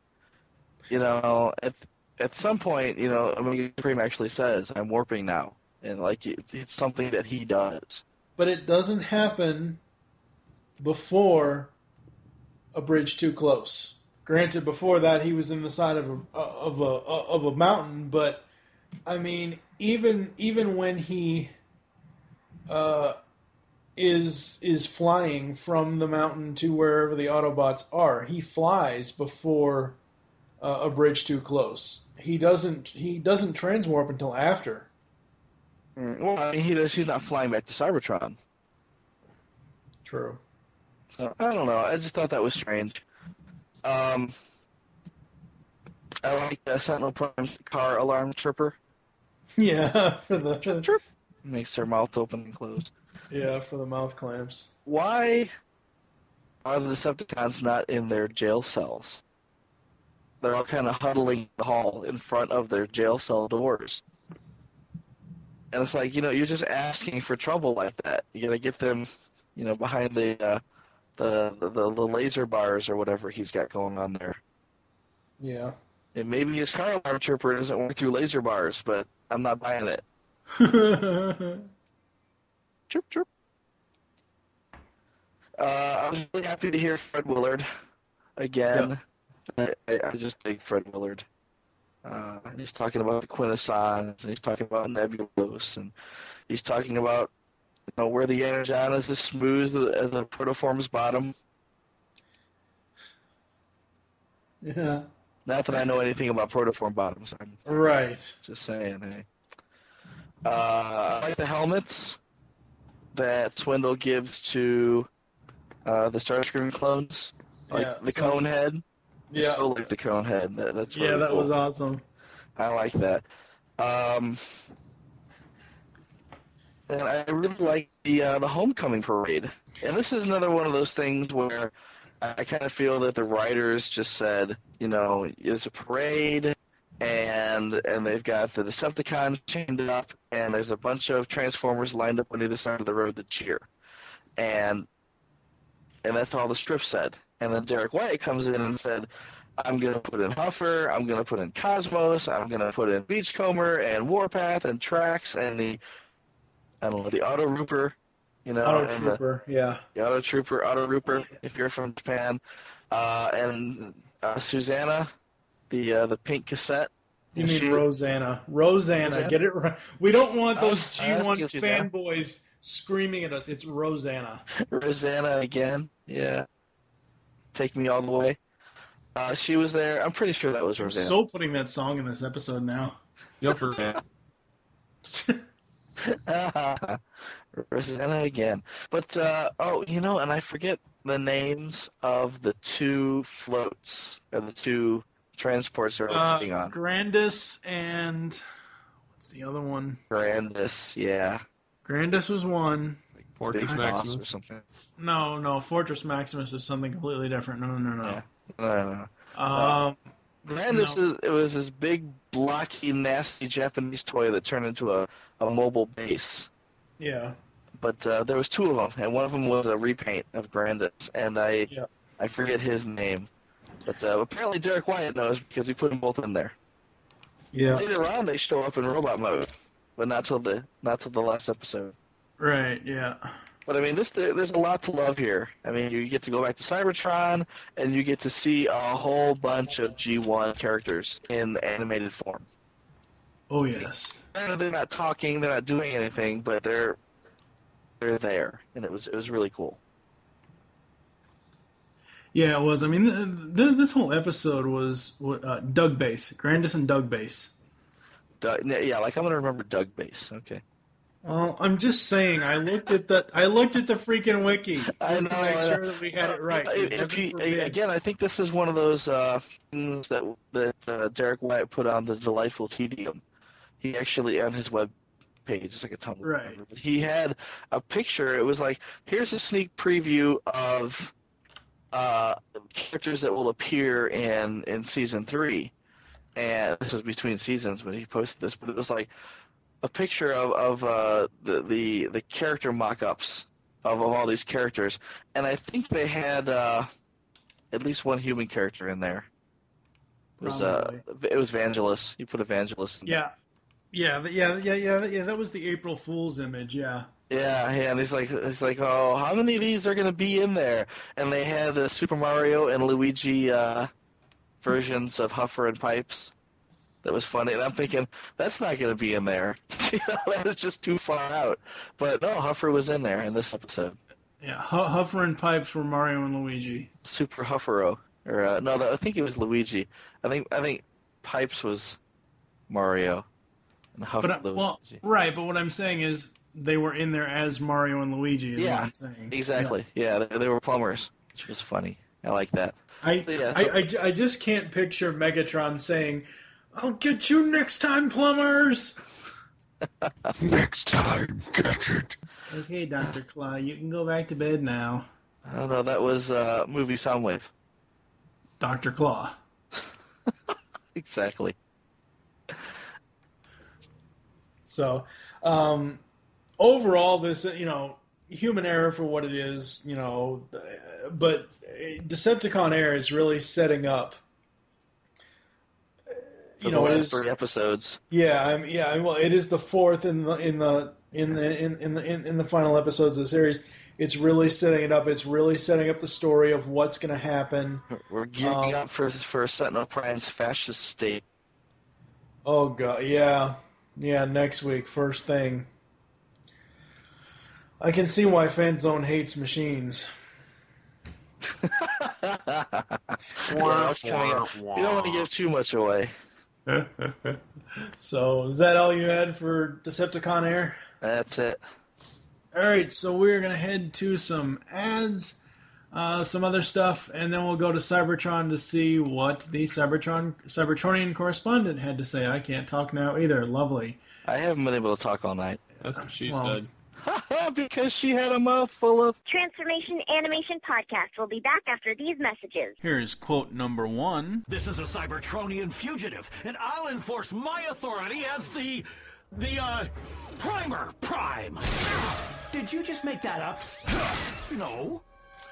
you know, at at some point, you know, I mean, Supreme actually says, "I'm warping now," and like it, it's something that he does.
But it doesn't happen before a bridge too close. Granted, before that he was in the side of a of a of a mountain, but I mean, even even when he uh, is is flying from the mountain to wherever the Autobots are, he flies before uh, a bridge too close. He doesn't he doesn't transwarp until after.
Mm, Well, I mean, he does. He's not flying back to Cybertron.
True.
So I don't know. I just thought that was strange. Um, I like the Sentinel Prime's car alarm tripper.
Yeah, for the trip
Makes their mouth open and close.
yeah for the mouth clamps.
Why are the Decepticons not in their jail cells? They're all kind of huddling in the hall in front of their jail cell doors. And it's like, you know, you're just asking for trouble like that. You gotta get them, you know, behind the uh, the, the the laser bars or whatever he's got going on there.
Yeah.
And maybe his car alarm tripper doesn't work through laser bars, but I'm not buying it. Chirp chirp. Uh, I was really happy to hear Fred Willard again. I, I, I just dig Fred Willard. Uh, he's talking about the Quintessons, and he's talking about Nebulos, and he's talking about you know where the Energon is as smooth as a protoform's bottom.
yeah.
Not that I know anything about protoform bottoms. I'm
Right.
just saying, hey. Uh, I like the helmets that Swindle gives to uh, the Starscream clones, like
Yeah,
the
so-
cone head. I
Yeah.
still like the cone head. That, that's
Yeah, that
cool.
was awesome.
I like that. Um, and I really like the uh, the homecoming parade. And this is another one of those things where I kind of feel that the writers just said, you know, it's a parade, and and they've got the Decepticons chained up, and there's a bunch of Transformers lined up on either side of the road to cheer. And and that's all the script said. And then Derrick Wyatt comes in and said, I'm going to put in Huffer, I'm going to put in Cosmos, I'm going to put in Beachcomber and Warpath and Trax and the, I don't know, the Auto Rooper, you know,
Auto
and the-
yeah.
the Auto Trooper, Auto Rooper, if you're from Japan, uh, and uh, Susanna, the uh, the pink cassette.
You mean
She-
Rosanna? Rosanna,
Rosanna?
get it right. We don't want those
was- I was
G1
thinking Susanna.
fanboys screaming at us. It's Rosanna.
Rosanna again, yeah. Take me all the way. Uh, she was there. I'm pretty sure that was
I'm
Rosanna.
so putting that song in this episode now.
Yep, for man.
Rosanna again. But uh, oh, you know, and I forget the names of the two floats or the two transports they're
Uh,
on.
Grandus and what's the other one?
Grandus, yeah.
Grandus was one.
Fortress
Big
Maximus.
or something.
No, no, Fortress Maximus is something completely different. No, no, no, no.
No, no, no.
Um,
Grandus is it was this big, blocky, nasty Japanese toy that turned into a, a mobile base.
yeah.
But uh, there was two of them, and one of them was a repaint of Grandus, and I
Yeah.
I forget his name. But uh, apparently Derrick Wyatt knows because he put them both in there.
Yeah.
Later on, they show up in robot mode, but not till the not till the last episode.
Right. Yeah.
But I mean, this there's a lot to love here. I mean, you get to go back to Cybertron, and you get to see a whole bunch of G1 characters in animated form.
Oh yes.
They're not talking, they're not doing anything, but they're they're there, and it was it was really cool.
Yeah, it was. I mean, th- th- this whole episode was uh, Doug Base, Grandus and Doug Base.
Doug, yeah, like I'm gonna remember Doug Base. Okay.
Well, I'm just saying. I looked at the I looked at the freaking wiki just
I know,
to make sure that we had it right.
you, again, I think this is one of those uh, things that that uh, Derrick Wyatt put on the delightful tedium. He actually on his web page, it's like a Tumblr.
Right.
He had a picture. It was like, here's a sneak preview of uh, characters that will appear in in season three, and this was between seasons when he posted this. But it was like a picture of of uh, the the the character mock-ups of, of all these characters, and I think they had uh, at least one human character in there. It was uh, it was Vangelis. You put Evangelist. In
yeah, yeah, yeah, yeah, yeah, yeah. That was the April Fool's image. Yeah.
Yeah, yeah, and he's like, it's like, oh, how many of these are gonna be in there? And they had the Super Mario and Luigi uh, versions of Huffer and Pipes. That was funny, and I'm thinking that's not gonna be in there. you know, that is just too far out. But no, Huffer was in there in this episode.
Yeah, Hu- Huffer and Pipes were Mario and Luigi.
Super Huffero, or uh, no, I think it was Luigi. I think I think Pipes was Mario, and Huffer
But I,
was
well, right. But what I'm saying is they were in there as Mario and Luigi. Is
Yeah,
what I'm saying.
exactly. Yeah, they, they were plumbers, which was funny. I like that.
I,
Yeah,
I,
so-
I, ju- I just can't picture Megatron saying, "I'll get you next time, plumbers."
Next time, get it.
Okay, Doctor Claw, you can go back to bed now.
I don't know. That was uh, movie Soundwave.
Doctor Claw.
Exactly.
So, um, overall, this you know, human error for what it is, you know, uh, but Decepticon Air is really setting up. You know,
the
it
last
is,
three episodes.
yeah, I'm, yeah. Well, it is the fourth in the in the in the in, in the in, in the final episodes of the series. It's really setting it up. It's really setting up the story of what's going to happen.
We're gearing
Um,
up for for Sentinel Prime's fascist state.
Oh god, yeah, yeah. Next week, first thing. I can see why Fanzone hates machines.
Yeah, that's coming up. You don't want to give too much away.
So, is that all you had for Decepticon Air?
That's it.
All right, so we're gonna head to some ads, uh, some other stuff, and then we'll go to Cybertron to see what the Cybertron Cybertronian correspondent had to say. I can't talk now either. Lovely.
I haven't been able to talk all night.
That's what she
Well,
said.
because she had a mouthful of.
Transformation Animation Podcast will be back after these messages.
Here's quote number one.
This is a Cybertronian fugitive, and I'll enforce my authority as the. the, uh. Primer Prime! Did you just make that up? No.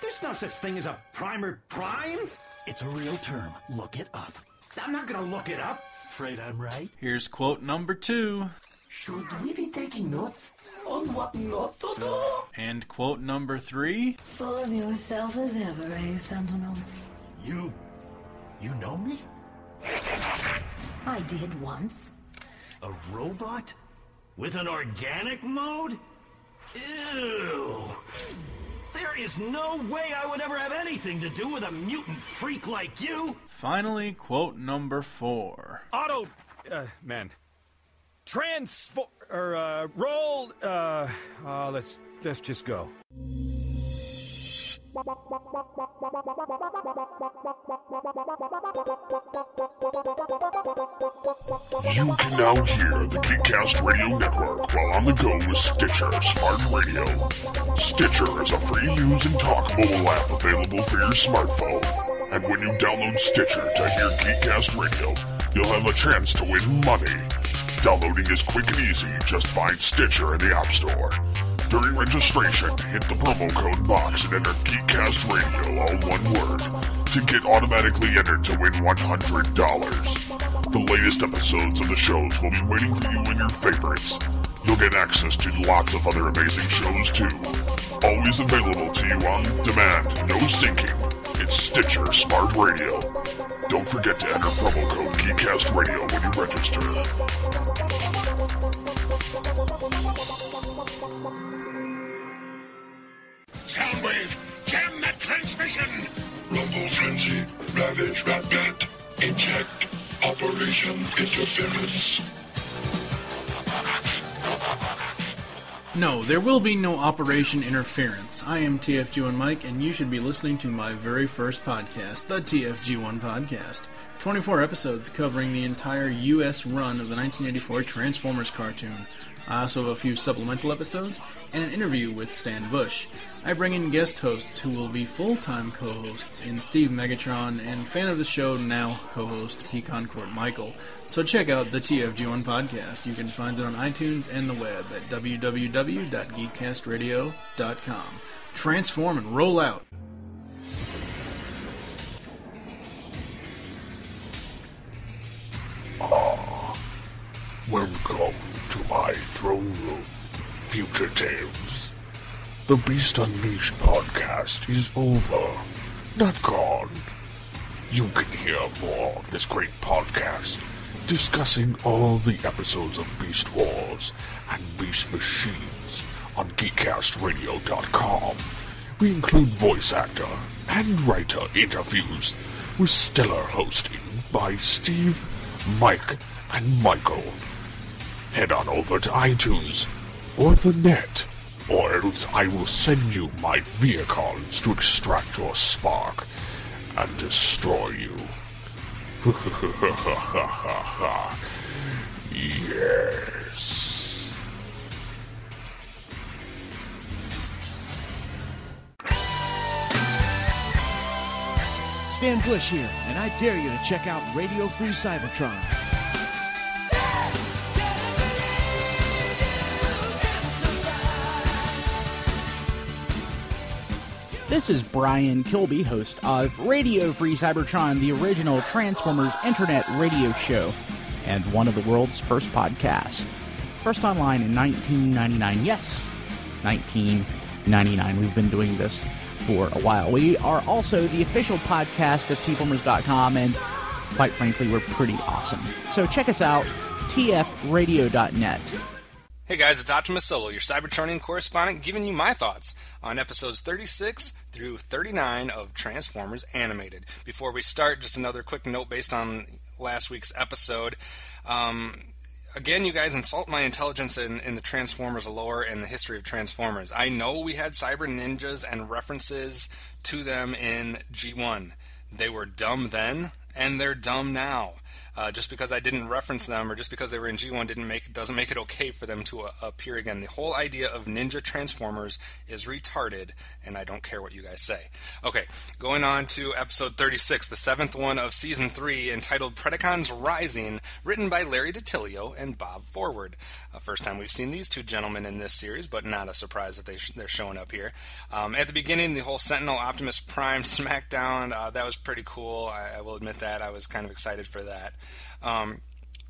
There's no such thing as a primer prime. It's a real term. Look it up. I'm not gonna look it up. Afraid I'm right.
Here's quote number two.
Should we be taking notes on what not to do?
And quote number three.
Full of yourself as ever, eh, Sentinel?
You. you know me?
I did once.
A robot? With an organic mode? Ew! There is no way I would ever have anything to do with a mutant freak like you!
Finally, quote number four.
Auto. Uh, man. Transfor. Or, uh, roll. Uh, uh, let's, let's just go.
You can now hear the Geekcast Radio Network while on the go with Stitcher Smart Radio. Stitcher is a free use and talk mobile app available for your smartphone. And when you download Stitcher to hear Geekcast Radio, you'll have a chance to win money. Downloading is quick and easy. Just find Stitcher in the App Store. During registration, hit the promo code box and enter Geekcast Radio, all one word, to get automatically entered to win $100. The latest episodes of the shows will be waiting for you in your favorites. You'll get access to lots of other amazing shows too. Always available to you on demand, no syncing. It's Stitcher Smart Radio. Don't forget to enter promo code Geekcast Radio when you register. Soundwave, jam that transmission!
Rumble Frenzy, Ravage Ratbat, Eject, Operation Interference.
No, there will be no Operation Interference. I am TFG1 Mike, and you should be listening to my very first podcast, the TFG1 Podcast. 24 episodes covering the entire U.S. run of the 1984 Transformers cartoon. I also have a few supplemental episodes and an interview with Stan Bush. I bring in guest hosts who will be full time co hosts in Steve Megatron and fan of the show, now co host Pecan Court Michael. So check out the TFG1 podcast. You can find it on iTunes and the web at www.geekcastradio.com. Transform and roll out.
Welcome to my throne room, fugitives. The Beast Unleashed podcast is over, not gone. You can hear more of this great podcast discussing all the episodes of Beast Wars and Beast Machines on GeekCastRadio.com. We include voice actor and writer interviews with stellar hosting by Steve, Mike, and Michael. Head on over to iTunes or the net, or else I will send you my vehicles to extract your spark and destroy you. yes.
Stan Bush here, and I dare you to check out Radio Free Cybertron.
This is Brian Kilby, host of Radio Free Cybertron, the original Transformers internet radio show, and one of the world's first podcasts. First online in 1999. Yes, 1999. We've been doing this for a while. We are also the official podcast of tformers.com, and quite frankly, we're pretty awesome. So check us out, tfradio.net.
Hey guys, it's Optimus Solo, your Cybertronian correspondent, giving you my thoughts on episodes 36 through 39 of Transformers Animated. Before we start, just another quick note based on last week's episode. Um, again, you guys insult my intelligence in, in the Transformers lore and the history of Transformers. I know we had cyber ninjas and references to them in G1. They were dumb then, and they're dumb now. Uh, just because I didn't reference them or just because they were in G1 didn't make doesn't make it okay for them to uh, appear again. The whole idea of Ninja Transformers is retarded, and I don't care what you guys say. Okay, going on to episode 36, the seventh one of season three, entitled Predacons Rising, written by Larry DiTilio and Bob Forward. First time we've seen these two gentlemen in this series, but not a surprise that they sh- they're showing up here. Um, at the beginning, the whole Sentinel Optimus Prime SmackDown uh, that was pretty cool. I, I will admit that I was kind of excited for that. Um,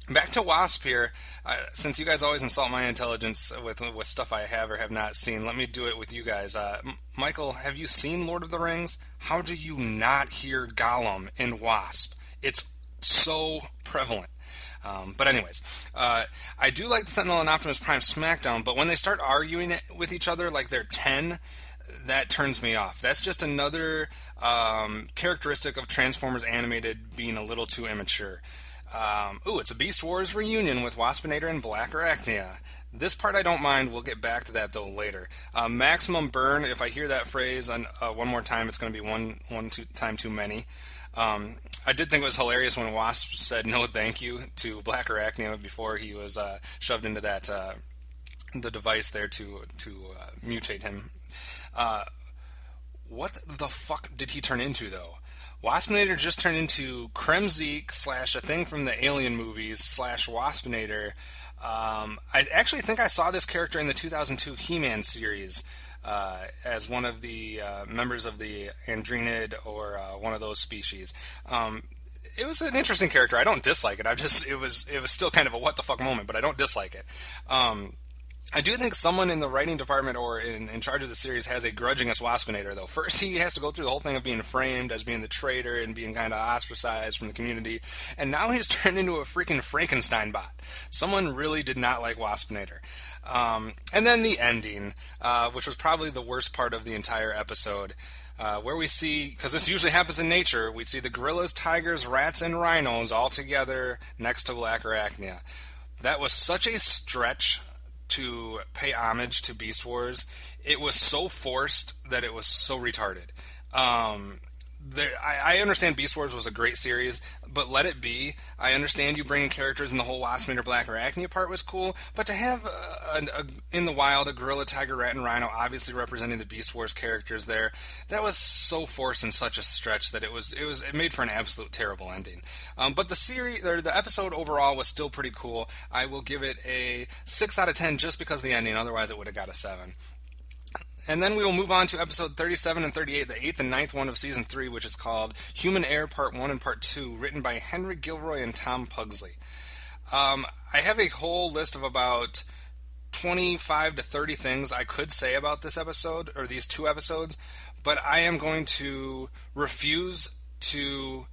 back to Wasp here. Uh, since you guys always insult my intelligence with with stuff I have or have not seen, let me do it with you guys. Uh, M- Michael, have you seen Lord of the Rings? How do you not hear Gollum in Wasp? It's so prevalent. Um, but anyways, uh, I do like the Sentinel and Optimus Prime SmackDown, but when they start arguing with each other like they're ten, that turns me off. That's just another um, characteristic of Transformers animated being a little too immature. Um, ooh, it's a Beast Wars reunion with Waspinator and Blackarachnia. This part I don't mind. We'll get back to that though later. Uh, maximum burn. If I hear that phrase on, uh, one more time, it's going to be one one two, time too many. Um, I did think it was hilarious when Wasp said no thank you to Blackarachnia before he was uh, shoved into that uh, the device there to to uh, mutate him. Uh, what the fuck did he turn into though? Waspinator just turned into Kremzeek slash a thing from the Alien movies slash Waspinator. Um, I actually think I saw this character in the 2002 He-Man series uh, as one of the uh, members of the Andreenid or uh, one of those species. Um, it was an interesting character. I don't dislike it. I just it was it was still kind of a what the fuck moment, but I don't dislike it. Um, I do think someone in the writing department or in, in charge of the series has a grudge against Waspinator, though. First, he has to go through the whole thing of being framed as being the traitor and being kind of ostracized from the community, and now he's turned into a freaking Frankenstein bot. Someone really did not like Waspinator. Um, and then the ending, uh, which was probably the worst part of the entire episode. Uh, where we see, because this usually happens in nature, we see the gorillas, tigers, rats, and rhinos all together next to Blackarachnia. That was such a stretch to pay homage to Beast Wars. It was so forced that it was so retarded. Um, there, I, I, understand Beast Wars was a great series, but let it be. I understand you bringing characters and the whole Wasp or Blackarachnia part was cool, but to have a, a, a, in the wild a gorilla, tiger, rat, and rhino obviously representing the Beast Wars characters there, that was so forced and such a stretch that it was it was it made for an absolute terrible ending. Um, but the series or the episode overall was still pretty cool. I will give it a six out of ten just because of the ending. Otherwise, it would have got a seven. And then we will move on to episode 37 and 38, the eighth and ninth one of season three, which is called Human Error Part 1 and Part 2, written by Henry Gilroy and Tom Pugsley. Um, I have a whole list of about 25 to 30 things I could say about this episode, or these two episodes, but I am going to refuse to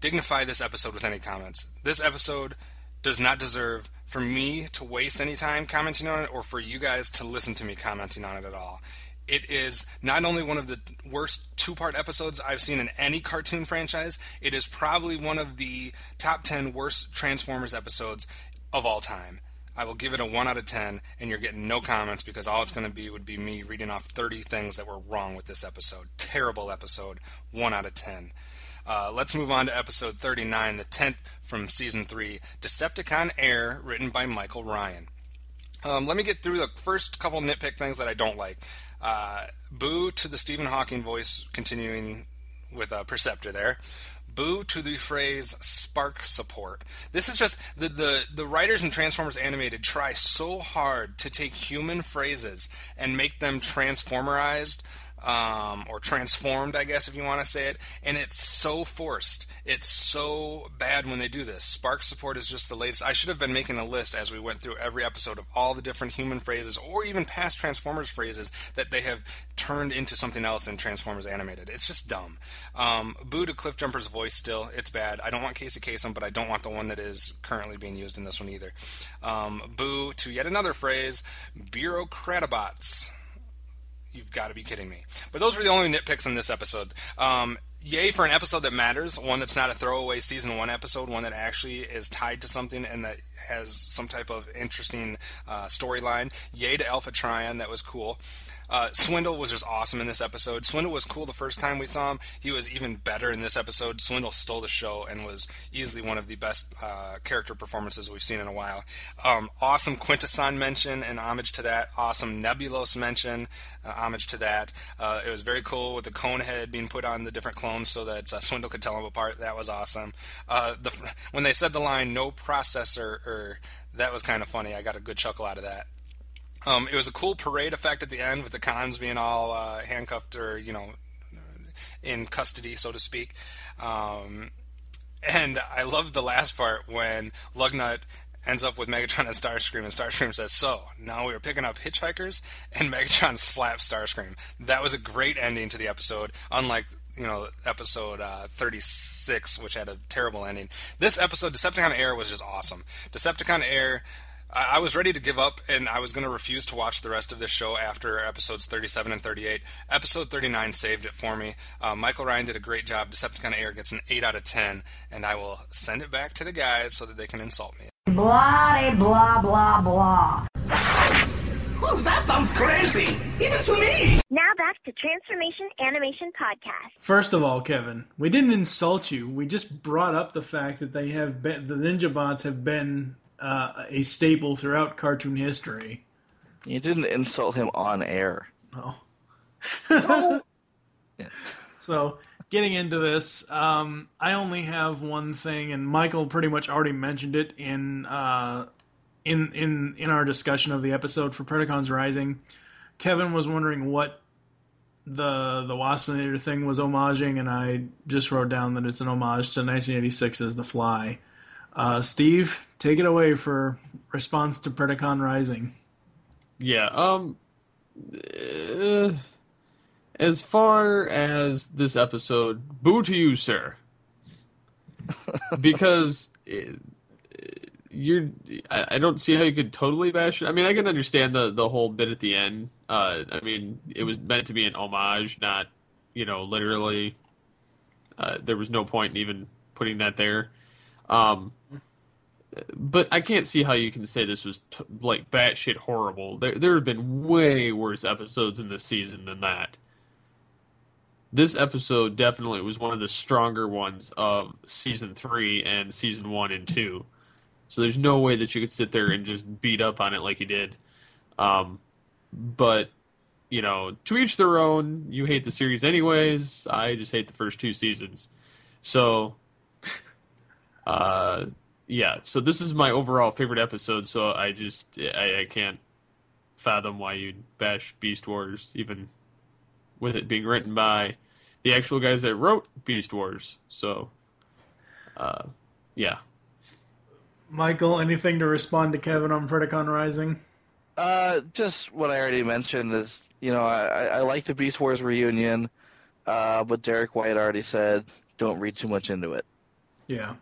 dignify this episode with any comments. This episode does not deserve for me to waste any time commenting on it or for you guys to listen to me commenting on it at all. It is not only one of the worst two part episodes I've seen in any cartoon franchise, it is probably one of the top 10 worst Transformers episodes of all time. I will give it a 1 out of 10, and you're getting no comments because all it's going to be would be me reading off 30 things that were wrong with this episode. Terrible episode, 1 out of 10. Uh, let's move on to episode 39, the 10th from season 3, Decepticon Air, written by Michael Ryan. Um, let me get through the first couple nitpick things that I don't like. Uh, boo to the Stephen Hawking voice, continuing with uh, Perceptor there. Boo to the phrase spark support. This is just the, the, the writers in Transformers Animated try so hard to take human phrases and make them transformerized um, or transformed, I guess, if you want to say it. And it's so forced. It's so bad when they do this. Spark support is just the latest. I should have been making a list as we went through every episode of all the different human phrases or even past Transformers phrases that they have turned into something else in Transformers Animated. It's just dumb. Um, boo to Cliffjumper's voice still. It's bad. I don't want Casey Kasem, but I don't want the one that is currently being used in this one either. Um, boo to yet another phrase, bureaucratabots you've got to be kidding me. But those were the only nitpicks in this episode. Um, yay for an episode that matters, one that's not a throwaway season one episode, one that actually is tied to something and that has some type of interesting uh, storyline. Yay to Alpha Trion, that was cool. Uh, Swindle was just awesome in this episode. Swindle was cool the first time we saw him. He was even better in this episode. Swindle stole the show and was easily one of the best uh, character performances we've seen in a while. Um, awesome Quintesson mention and homage to that. Awesome Nebulos mention, uh, homage to that. Uh, it was very cool with the cone head being put on the different clones so that uh, Swindle could tell them apart. That was awesome. Uh, the, when they said the line "no processor," or that was kind of funny. I got a good chuckle out of that. Um, it was a cool parade effect at the end with the cons being all uh, handcuffed or you know in custody, so to speak. Um, and I loved the last part when Lugnut ends up with Megatron and Starscream, and Starscream says, "So now we are picking up hitchhikers," and Megatron slaps Starscream. That was a great ending to the episode, unlike you know episode uh, 36, which had a terrible ending. This episode, Decepticon Air, was just awesome. Decepticon Air. I I was ready to give up, and I was going to refuse to watch the rest of this show after episodes 37 and 38. Episode 39 saved it for me. Uh, Michael Ryan did a great job. Decepticon Air gets an 8 out of 10, and I will send it back to the guys so that they can insult me.
Blah, blah, blah, blah.
that sounds crazy, even to me.
Now back to Transformation Animation Podcast.
First of all, Kevin, we didn't insult you. We just brought up the fact that they have been the Ninja Bots have been uh, a staple throughout cartoon history.
You didn't insult him on air.
No. So, getting into this, um, I only have one thing, and Michael pretty much already mentioned it in uh, in in in our discussion of the episode for Predacons Rising. Kevin was wondering what the the Waspinator thing was homaging, and I just wrote down that it's an homage to 1986's The Fly. Uh, Steve, take it away for response to Predacon Rising.
Yeah. Um. uh, as far as this episode, boo to you, sir. because uh, you're, I, I don't see how you could totally bash it. I mean, I can understand the the whole bit at the end. Uh, I mean, it was meant to be an homage, not, you know, literally. Uh, there was no point in even putting that there. Um, but I can't see how you can say this was t- like batshit horrible. There, there have been way worse episodes in this season than that. This episode definitely was one of the stronger ones of season three and season one and two. So there's no way that you could sit there and just beat up on it like you did. Um, but you know, to each their own. You hate the series anyways. I just hate the first two seasons. So, uh, yeah. So this is my overall favorite episode. So I just I, I can't fathom why you'd bash Beast Wars, even with it being written by the actual guys that wrote Beast Wars. So, uh, yeah.
Michael, anything to respond to Kevin on Predacon Rising?
Uh, just what I already mentioned is, you know, I, I I like the Beast Wars reunion, uh, but Derrick Wyatt already said don't read too much into it.
Yeah.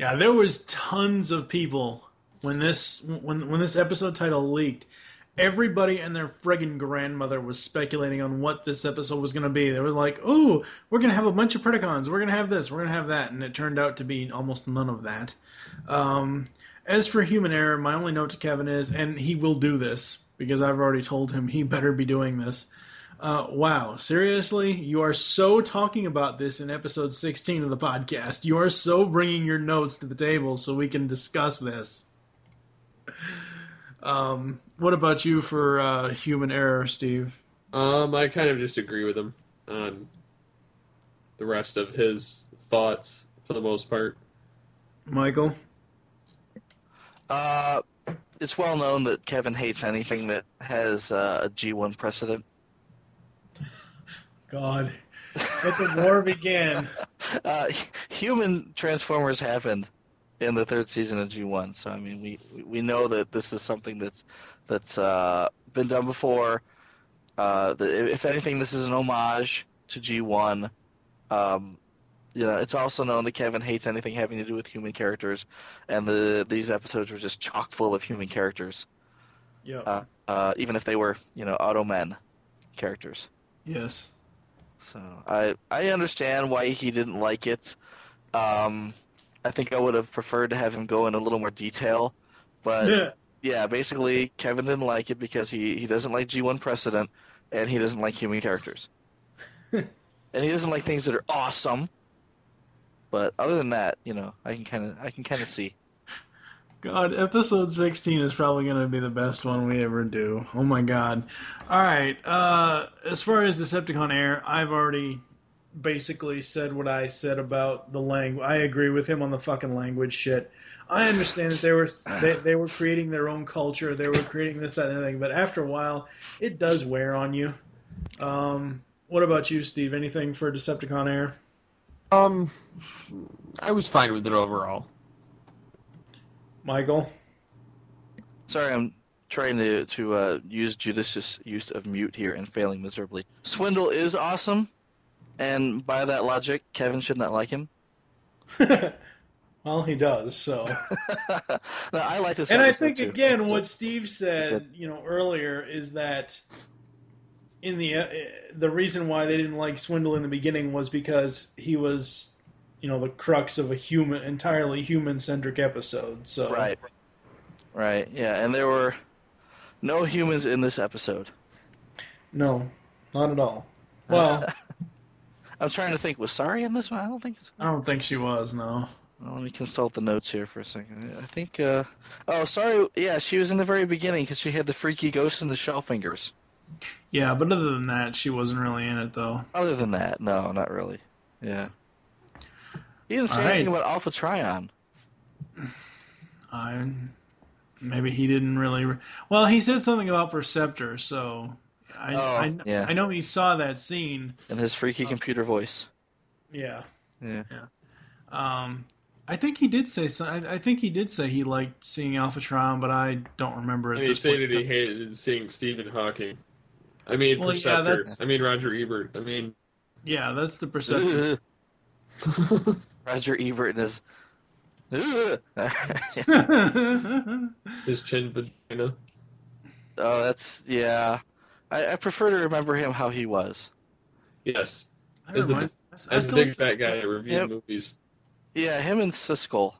Yeah, there was tons of people when this when when this episode title leaked. Everybody and their friggin' grandmother was speculating on what this episode was going to be. They were like, "Oh, we're going to have a bunch of Predacons. We're going to have this. We're going to have that," and it turned out to be almost none of that. Um, as for human error, my only note to Kevin is, and he will do this because I've already told him he better be doing this. Uh, wow, seriously, you are so talking about this in episode 16 of the podcast. You are so bringing your notes to the table so we can discuss this. Um, what about you for uh, human error, Steve?
Um, I kind of just agree with him on the rest of his thoughts for the most part.
Michael?
Uh, it's well known that Kevin hates anything that has uh, a G1 precedent.
God, let the war begin.
Uh, human Transformers happened in the third season of G1, so I mean, we we know that this is something that's that's uh, been done before. Uh, that if anything, this is an homage to G1. Um, you know, it's also known that Kevin hates anything having to do with human characters, and the these episodes were just chock full of human characters.
Yeah.
Uh, uh, even if they were, you know, Automen characters.
Yes.
So I I understand why he didn't like it. Um, I think I would have preferred to have him go in a little more detail, but
Yeah.
yeah, basically Kevin didn't like it because he he doesn't like G1 precedent and he doesn't like human characters, and he doesn't like things that are awesome. But other than that, you know, I can kind of I can kind of see.
God, episode 16 is probably going to be the best one we ever do. Oh my god. Alright, uh, as far as Decepticon Air, I've already basically said what I said about the language. I agree with him on the fucking language shit. I understand that they were they, they were creating their own culture, they were creating this, that, and thing, but after a while, it does wear on you. Um, what about you, Steve? Anything for Decepticon Air?
Um, I was fine with it overall.
Michael?
Sorry, I'm trying to to uh, use judicious use of mute here and failing miserably. Swindle is awesome, and by that logic, Kevin should not like him.
Well, he does, so.
No, I like this.
and I think
too.
again, what Steve said, you know, earlier is that in the uh, the reason why they didn't like Swindle in the beginning was because he was, you know, the crux of a human, entirely human centric episode. So
Right. Right. Yeah, and there were no humans in this episode.
no, not at all. Well,
I'm trying to think. Was Sari in this one? I don't think. So.
I don't think she was. No.
Well, let me consult the notes here for a second. I think. uh Oh, sorry. Yeah, she was in the very beginning because she had the freaky ghost and the shell fingers.
Yeah, but other than that, she wasn't really in it though.
Other than that, no, not really. Yeah. He didn't say
All right.
anything about Alpha Trion.
I maybe he didn't really. Re- well, he said something about Perceptor, so I
Oh,
I,
yeah.
I know he saw that scene.
In his freaky computer voice.
Yeah.
Yeah.
Um, I think he did say so. I, I think he did say he liked seeing Alpha Trion, but I don't remember at
he
this point.
stated he hated seeing Stephen Hawking. I mean,
Well, yeah,
Perceptor.
that's-
I mean, Roger Ebert. I mean,
Yeah, that's the perception.
Roger Ebert and his.
his chin vagina.
Oh, that's yeah. I, I prefer to remember him how he was.
Yes.
I
As the,
remind- I
as the big fat guy that reviewed
Yep.
movies.
Yeah, him and Siskel.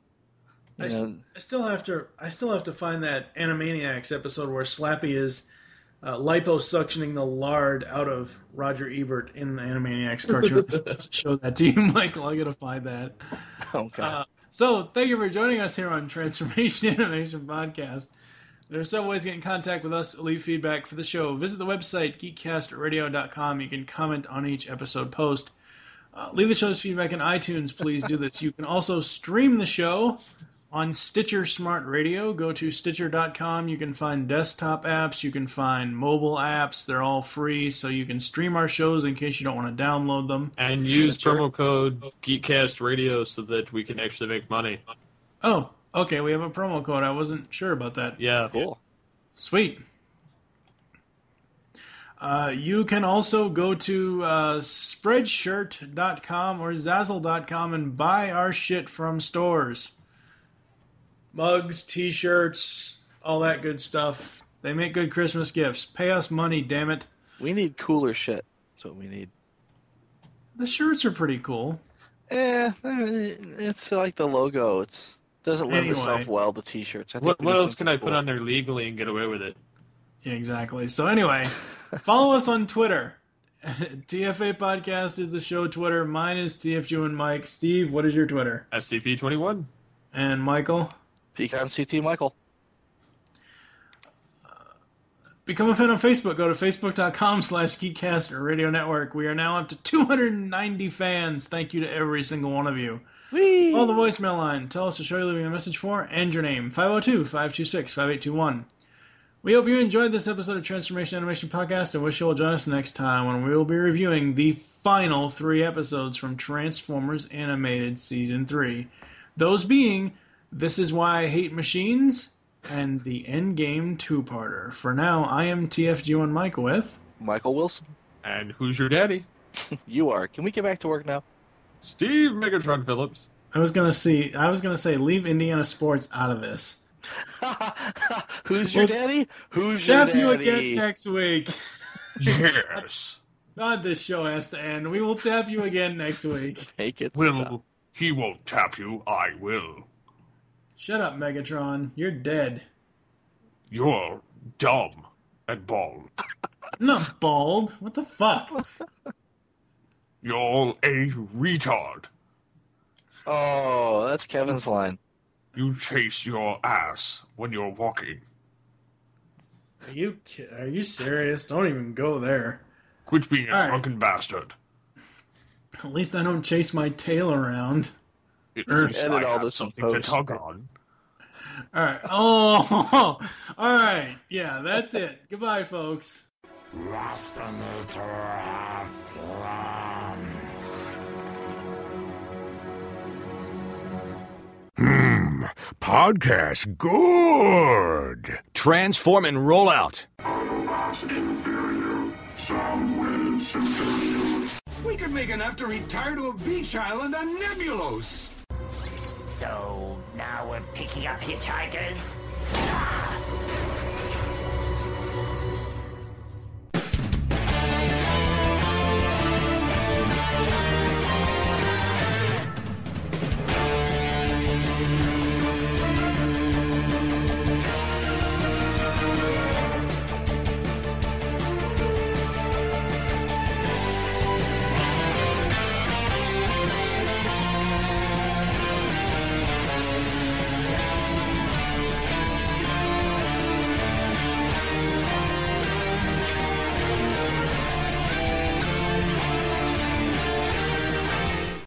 I,
You
s-
know,
I still have to. I still have to find that Animaniacs episode where Slappy is uh, liposuctioning the lard out of Roger Ebert in the Animaniacs cartoon. Show that to you, Michael. I gotta find that.
oh god.
Uh, so, thank you for joining us here on Transformation Animation Podcast. There are several ways to get in contact with us, leave feedback for the show. Visit the website, geekcastradio.com. You can comment on each episode post. Uh, leave the show's feedback in iTunes. Please do this. You can also stream the show on Stitcher Smart Radio. Go to Stitcher.com. You can find desktop apps. You can find mobile apps. They're all free, so you can stream our shows in case you don't want to download them.
And use
Sure.
promo code Geekcast Radio so that we can actually make money.
Oh, okay. We have a promo code. I wasn't sure about that.
Yeah.
Cool.
Sweet. Uh, you can also go to uh, spreadshirt.com or zazzle.com and buy our shit from stores. Mugs, t shirts, all that good stuff. They make good Christmas gifts. Pay us money, damn it.
We need cooler shit. That's what we need.
The shirts are pretty cool.
Eh, it's like the logo. It's doesn't lend
Anyway.
itself well to t-shirts.
What, what else can I
something
put on there legally and get away with it?
Yeah, exactly. So anyway, follow us on Twitter. TFA Podcast is the show Twitter. Mine is TFG and Mike. Steve, what is your Twitter?
SCP-21.
And Michael?
Pecan CT Michael.
Uh, become a fan on Facebook. Go to facebook.com slash geekcast or radio network. We are now up to 290 fans. Thank you to every single one of you.
Whee!
Call the voicemail line. Tell us the show you're leaving a message for and your name. 502-526-5821. We hope you enjoyed this episode of Transformation Animation Podcast and wish you will join us next time when we will be reviewing the final three episodes from Transformers Animated Season 3. Those being This Is Why I Hate Machines and the Endgame two-parter. For now, I am TFG1 Mike with...
Michael Wilson.
And who's your daddy?
you are. Can we get back to work now?
Steve Megatron Phillips.
I was gonna see. I was gonna say leave Indiana sports out of this.
Who's your
Well,
daddy? Who's your
Tap
daddy?
you again next week.
Yes.
God, this show has to end. We will tap you again next week.
Make it
Will
stop.
He won't tap you, I will.
Shut up, Megatron. You're dead.
You're dumb and bald.
I'm not bald. What the fuck?
You're a retard.
Oh, that's Kevin's line.
You chase your ass when you're walking.
Are you ki- are you serious? Don't even go there.
Quit being a
All right.
drunken bastard.
At least I don't chase my tail around.
At
Er,
least I have something to tug on.
All right. Oh, all right. Yeah, that's it. Goodbye, folks.
Waspinator have plans.
Hmm, podcast good. Transform and roll out.
Autobots inferior, Soundwave superior.
We could make enough to retire to a beach island on Nebulos.
So now we're picking up hitchhikers? Ah!